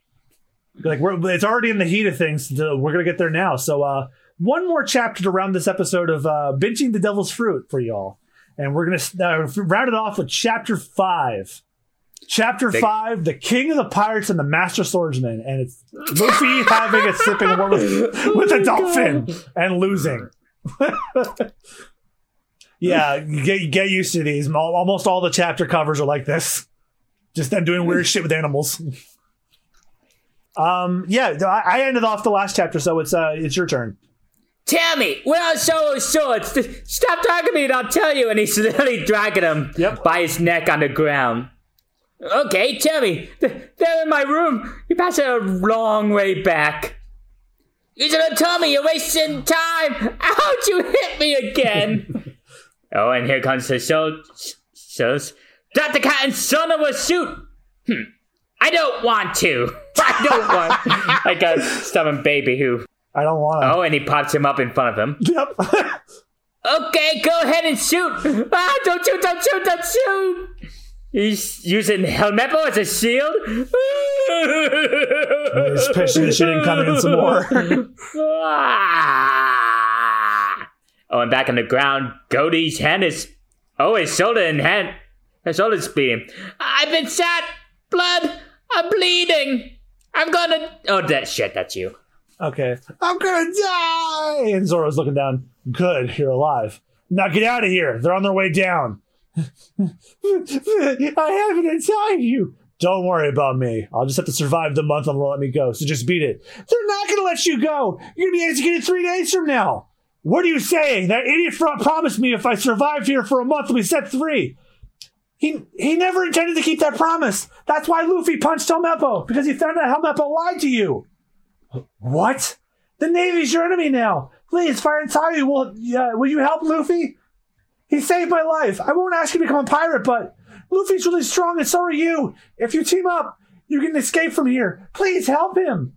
[SPEAKER 1] Like we're it's already in the heat of things. We're gonna get there now. So uh, one more chapter to round this episode of uh, binging the devil's fruit for y'all, and we're gonna uh, round it off with chapter five. Chapter
[SPEAKER 2] Big-
[SPEAKER 1] five: The King of the Pirates and the Master Swordsman, and it's Luffy having a sipping war with, with a dolphin and losing. yeah, get get used to these. Almost all the chapter covers are like this. Just them doing weird shit with animals. Um, yeah, I I ended off the last chapter, so it's uh, it's your turn.
[SPEAKER 2] Tell me, where are Zoro's swords? Stop talking to me and I'll tell you. And he's literally dragging him
[SPEAKER 1] Yep.
[SPEAKER 2] by his neck on the ground. Okay, tell me. They're in my room. You passed it a long way back. You told me you're wasting time. Ouch, you hit me again. oh, and here comes the show. Shows. Cat and son of a shoot. Hmm. I don't want to. I don't want. like a stubborn baby who.
[SPEAKER 1] I don't want to.
[SPEAKER 2] Oh, and he pops him up in front of him.
[SPEAKER 1] Yep.
[SPEAKER 2] Okay, go ahead and shoot. Ah, don't shoot, don't shoot, don't shoot. He's using Helmeppo as a shield.
[SPEAKER 1] He's pitching and coming in some more.
[SPEAKER 2] Oh, and back on the ground, Koby's hand is. Oh, his shoulder and hand. His shoulder's bleeding. I've been shot. Blood. I'm bleeding. I'm gonna. Oh, that shit. That's you.
[SPEAKER 1] Okay. I'm gonna die! And Zoro's looking down. Good, you're alive. Now get out of here. They're on their way down. I haven't inside you. Don't worry about me. I'll just have to survive the month and they'll let me go. So just beat it. They're not to let you go. You're to be executed three days from now. What are you saying? That idiot front promised me if I survived here for a month, we set free. He he never intended to keep that promise. That's why Luffy punched Helmeppo because he found out Helmeppo lied to you. What? The Navy's your enemy now. Please, Fire and Tayu, will uh, will you help Luffy? He saved my life. I won't ask you to become a pirate, but Luffy's really strong and so are you. If you team up, you can escape from here. Please help him.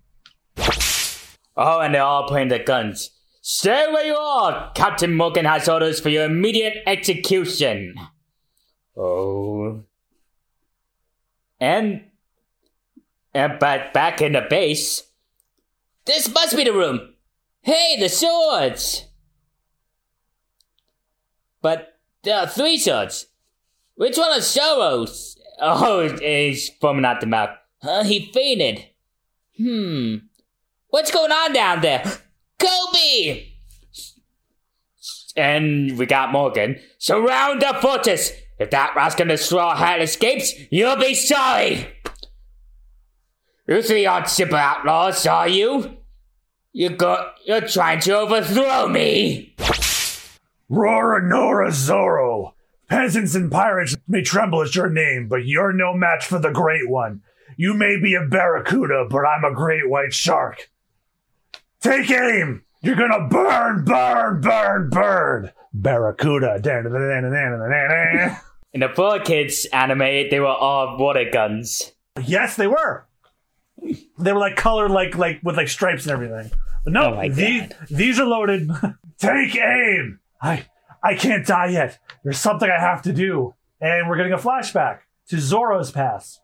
[SPEAKER 2] Oh, and they're all pointing their guns. Stay where you are! Captain Morgan has orders for your immediate execution. Oh. And. And but back in the base. This must be the room. Hey, the swords! But there are three swords. Which one is Zoro's? Oh, he's foaming out the mouth. Uh, he fainted. Hmm. What's going on down there? Koby! And we got Morgan. Surround the fortress! If that rascal in the straw hat escapes, you'll be sorry! You three aren't simple outlaws, are you? You got, you're trying to overthrow me!
[SPEAKER 1] Roronoa Zoro. Peasants and pirates may tremble at your name, but you're no match for the Great One. You may be a barracuda, but I'm a great white shark. Take aim! You're gonna burn, burn, burn, burn! Barracuda.
[SPEAKER 2] In the 4Kids anime, they were all water guns.
[SPEAKER 1] yes, they were. They were like colored like like with like stripes and everything. But no,
[SPEAKER 2] Oh
[SPEAKER 1] these
[SPEAKER 2] God.
[SPEAKER 1] these are loaded. Take aim. I I can't die yet. There's something I have to do. And we're getting a flashback to Zoro's past.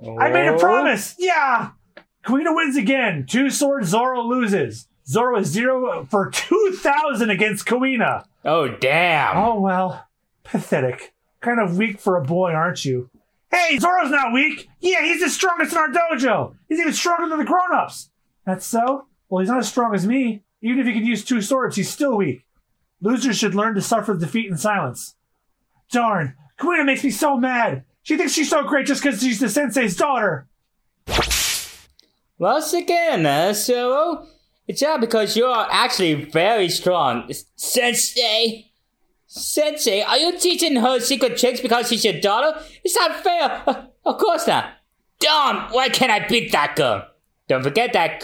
[SPEAKER 1] I made
[SPEAKER 2] Oh.
[SPEAKER 1] a promise. Yeah. Kuina wins again. Two swords, Zoro loses. Zoro is zero for 2,000 against Kuina.
[SPEAKER 2] Oh, damn.
[SPEAKER 1] Oh, well. Pathetic. Kind of weak for a boy, aren't you? Hey, Zoro's not weak. Yeah, he's the strongest in our dojo. He's even stronger than the grown ups. That's so? Well, he's not as strong as me. Even if he could use two swords, he's still weak. Losers should learn to suffer defeat in silence. Darn, Kuina makes me so mad. She thinks she's so great just because she's the sensei's daughter.
[SPEAKER 2] Once again, uh, Zoro, it's not because you're actually very strong. Sensei! Sensei, are you teaching her secret tricks because she's your daughter? It's not fair! Uh, of course not! Darn, why can't I beat that girl? Don't forget that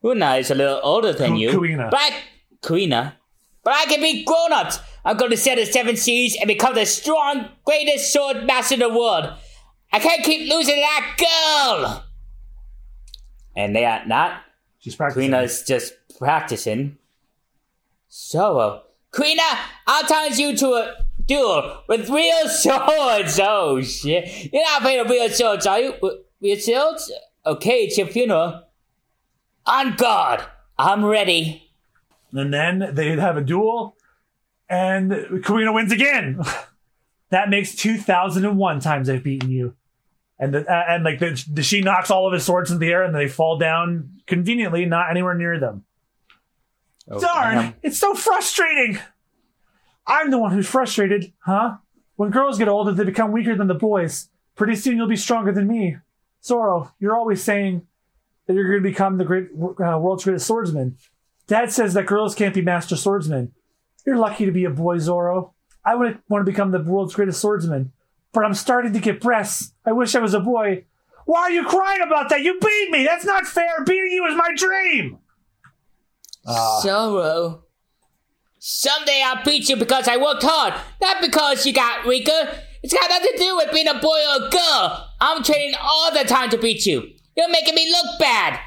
[SPEAKER 2] Kuna is a little older than you.
[SPEAKER 1] Kuina.
[SPEAKER 2] But I, Kuina. But I can beat grown-ups! I'm going to set the seven seas and become the strong, greatest sword master in the world! I can't keep losing that girl! And they are not
[SPEAKER 1] She's practicing.
[SPEAKER 2] Kuina's just practicing. So, Kuina, I'll challenge you to a duel with real swords. Oh shit! You're not afraid of real swords, are you? Real swords? Okay, it's your funeral. On guard. I'm ready.
[SPEAKER 1] And then they have a duel, and Kuina wins again. that makes 2,001 times they've beaten you. And the, uh, and like the, the, she knocks all of his swords in the air and they fall down conveniently, not anywhere near them.
[SPEAKER 2] Oh,
[SPEAKER 1] Darn,
[SPEAKER 2] damn.
[SPEAKER 1] it's so frustrating. I'm the one who's frustrated, huh? When girls get older, they become weaker than the boys. Pretty soon you'll be stronger than me. Zoro, you're always saying that you're going to become the great uh, world's greatest swordsman. Dad says that girls can't be master swordsmen. You're lucky to be a boy, Zoro. I would want to become the world's greatest swordsman, but I'm starting to get breasts. I wish I was a boy. Why are you crying about that? You beat me. That's not fair. Beating you is my dream. Ah.
[SPEAKER 2] Zoro. Someday I'll beat you because I worked hard, not because you got weaker. It's got nothing to do with being a boy or a girl. I'm training all the time to beat you. You're making me look bad.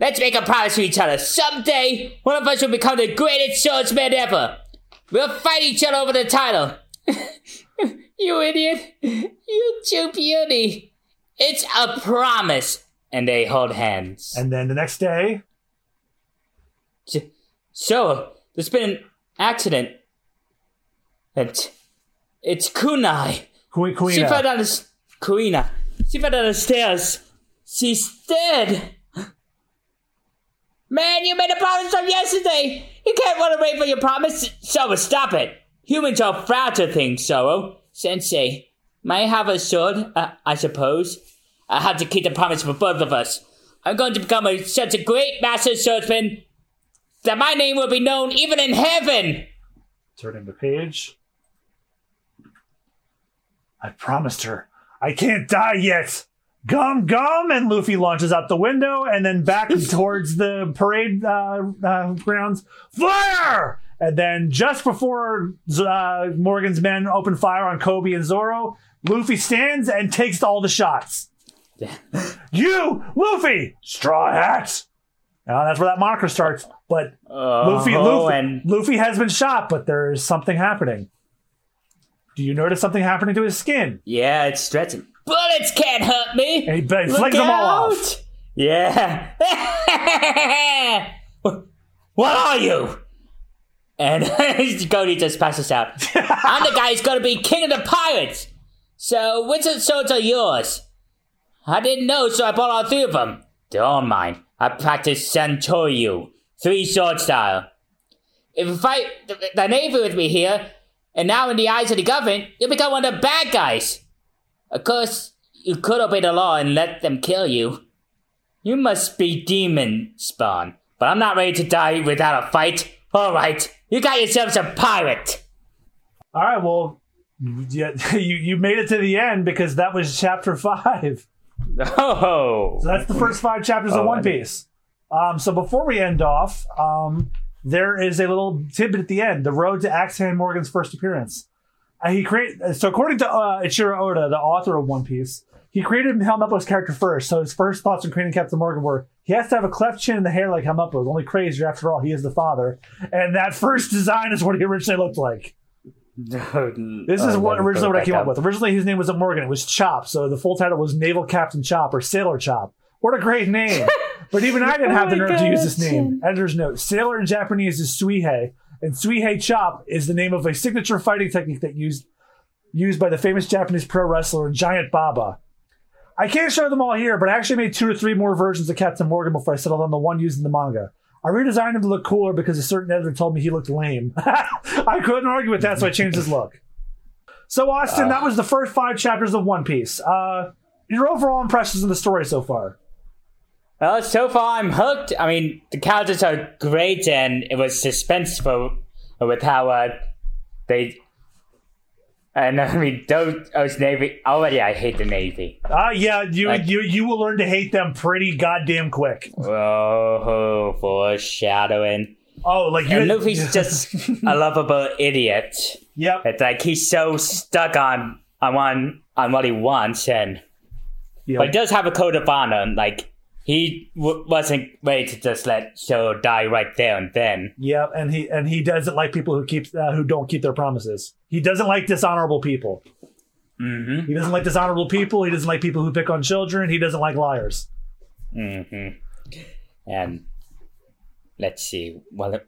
[SPEAKER 2] Let's make a promise to each other. Someday, one of us will become the greatest swordsman ever. We'll fight each other over the title. you idiot. You too beauty. It's a promise. And they hold hands.
[SPEAKER 1] And then the next day,
[SPEAKER 2] So, there's been an accident. And it's Kunai.
[SPEAKER 1] Queen,
[SPEAKER 2] She fell down the s- Kuina. She fell down the stairs. She's dead. Man, you made a promise from yesterday. You can't run away from your promise. Zoro, stop it. Humans are fragile things, Zoro. Sensei, may I have a sword? Uh, I suppose. I have to keep the promise for both of us. I'm going to become a, such a great master swordsman that my name will be known even in heaven.
[SPEAKER 1] Turning the page. I promised her. I can't die yet. Gum gum, and Luffy launches out the window and then back towards the parade uh, uh, grounds. Fire! And then just before uh, Morgan's men open fire on Koby and Zoro, Luffy stands and takes all the shots. you, Luffy, straw hat. Now that's where that moniker starts. But uh-huh. Luffy,
[SPEAKER 2] Oh,
[SPEAKER 1] Luffy,
[SPEAKER 2] and
[SPEAKER 1] Luffy has been shot, but there's something happening. Do you notice something happening to his skin?
[SPEAKER 2] yeah, it's stretching. Bullets can't hurt me.
[SPEAKER 1] And he, he flings them all off.
[SPEAKER 2] Yeah. what are you? And Cody just passes out. I'm the guy who's gonna be king of the pirates. So which of the swords are yours? I didn't know, so I bought all three of them. They're all mine. I practice Santoryu, three sword style. If you fight the, the Navy with me here, and now in the eyes of the government, you'll become one of the bad guys. Of course, you could obey the law and let them kill you. You must be demon spawn, but I'm not ready to die without a fight. Alright, you got yourselves a pirate.
[SPEAKER 1] All right, well, yeah, you, you made it to the end because that was chapter five.
[SPEAKER 2] Oh.
[SPEAKER 1] So that's the first five chapters of
[SPEAKER 2] Oh,
[SPEAKER 1] One
[SPEAKER 2] I-
[SPEAKER 1] Piece. Um, so before we end off, um, there is a little tidbit at the end: the road to Axeman Morgan's first appearance. Uh, he create so according to uh, Eiichiro Oda, the author of One Piece, he created Helmeppo's character first. So his first thoughts on creating Captain Morgan were he has to have a cleft chin and the hair like Helmeppo. Only crazier after all, he is the father. And that first design is what he originally looked like. This is what originally what I came up with. Originally, his name was Morgan. It was Chop, so the full title was Naval Captain Chop or Sailor Chop. What a great name! but even I didn't have the
[SPEAKER 2] Oh my
[SPEAKER 1] nerve to use this name. Editor's note: Sailor in Japanese is Suihei, and Suihei Chop is the name of a signature fighting technique that used used by the famous Japanese pro wrestler Giant Baba. I can't show them all here, but I actually made two or three more versions of Captain Morgan before I settled on the one used in the manga. I redesigned him to look cooler because a certain editor told me he looked lame. I couldn't argue with that, so I changed his look. So, Austen, that was the first five chapters of One Piece. Uh, your overall impressions of the story so far?
[SPEAKER 2] Well, so far I'm hooked. I mean, the characters are great, and it was suspenseful with how uh, they. And I mean, those, those Navy. Already, I hate the Navy.
[SPEAKER 1] Uh, yeah, you,
[SPEAKER 2] Like-
[SPEAKER 1] you you will learn to hate them pretty goddamn quick.
[SPEAKER 2] Oh, foreshadowing.
[SPEAKER 1] Oh, like you.
[SPEAKER 2] And Luffy's just a lovable idiot.
[SPEAKER 1] Yep.
[SPEAKER 2] It's like he's so stuck on on one on what he wants, and
[SPEAKER 1] yep.
[SPEAKER 2] but he does have a code of honor. Like he w- wasn't ready to just let Show die right there and then.
[SPEAKER 1] Yeah, and he and he doesn't like people who keep uh, who don't keep their promises. He doesn't like dishonorable people.
[SPEAKER 2] hmm
[SPEAKER 1] He doesn't like dishonorable people. He doesn't like people who pick on children. He doesn't like liars.
[SPEAKER 2] hmm And let's see. Well,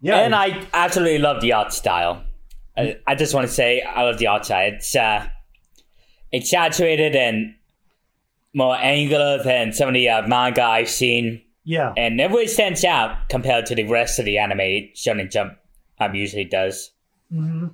[SPEAKER 1] Yeah,
[SPEAKER 2] and I absolutely love the art style. I, I just want to say I love the art style. It's uh, exaggerated and more angular than some of the uh, manga I've seen,
[SPEAKER 1] yeah,
[SPEAKER 2] and it really stands out compared to the rest of the anime Shonen Jump um, usually does. Hmm.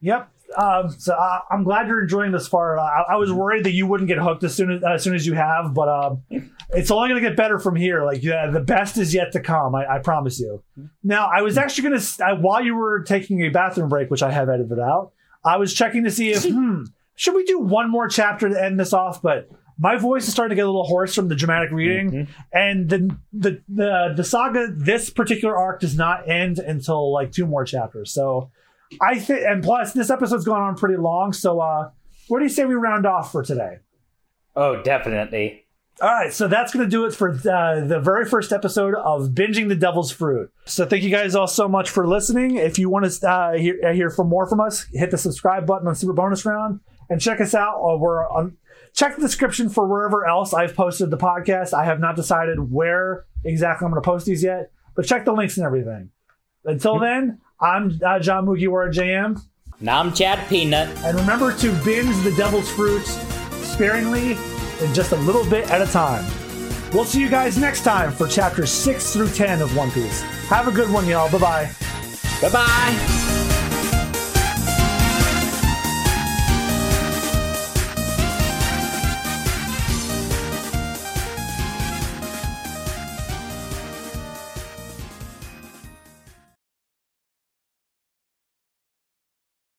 [SPEAKER 1] yep. Um, so uh, I'm glad you're enjoying this far. I, I was worried that you wouldn't get hooked as soon as as soon as you have, but um, it's only going to get better from here. Like yeah, the best is yet to come. I, I promise you. Now, I was actually going to while you were taking a bathroom break, which I have edited out. I was checking to see if hmm, should we do one more chapter to end this off, but. My voice is starting to get a little hoarse from the dramatic reading, and the, the the the saga this particular arc does not end until like two more chapters. So I think, and plus this episode's gone on pretty long. So uh, where do you say we round off for today?
[SPEAKER 2] Oh, definitely.
[SPEAKER 1] All right, so that's going to do it for uh, the very first episode of Binging the Devil's Fruit. So thank you guys all so much for listening. If you want to uh, hear, uh, hear from more from us, hit the subscribe button on Super Bonus Round and check us out. Uh, we're on. Check the description for wherever else I've posted the podcast. I have not decided where exactly I'm going to post these yet, but check the links and everything. Until then, I'm uh, John Mugiwara JM.
[SPEAKER 2] Now I'm Jad Peanut.
[SPEAKER 1] And remember to binge the devil's fruits sparingly and just a little bit at a time. We'll see you guys next time for chapters 6 through 10 of One Piece. Have a good one, y'all. Bye bye.
[SPEAKER 2] Bye bye.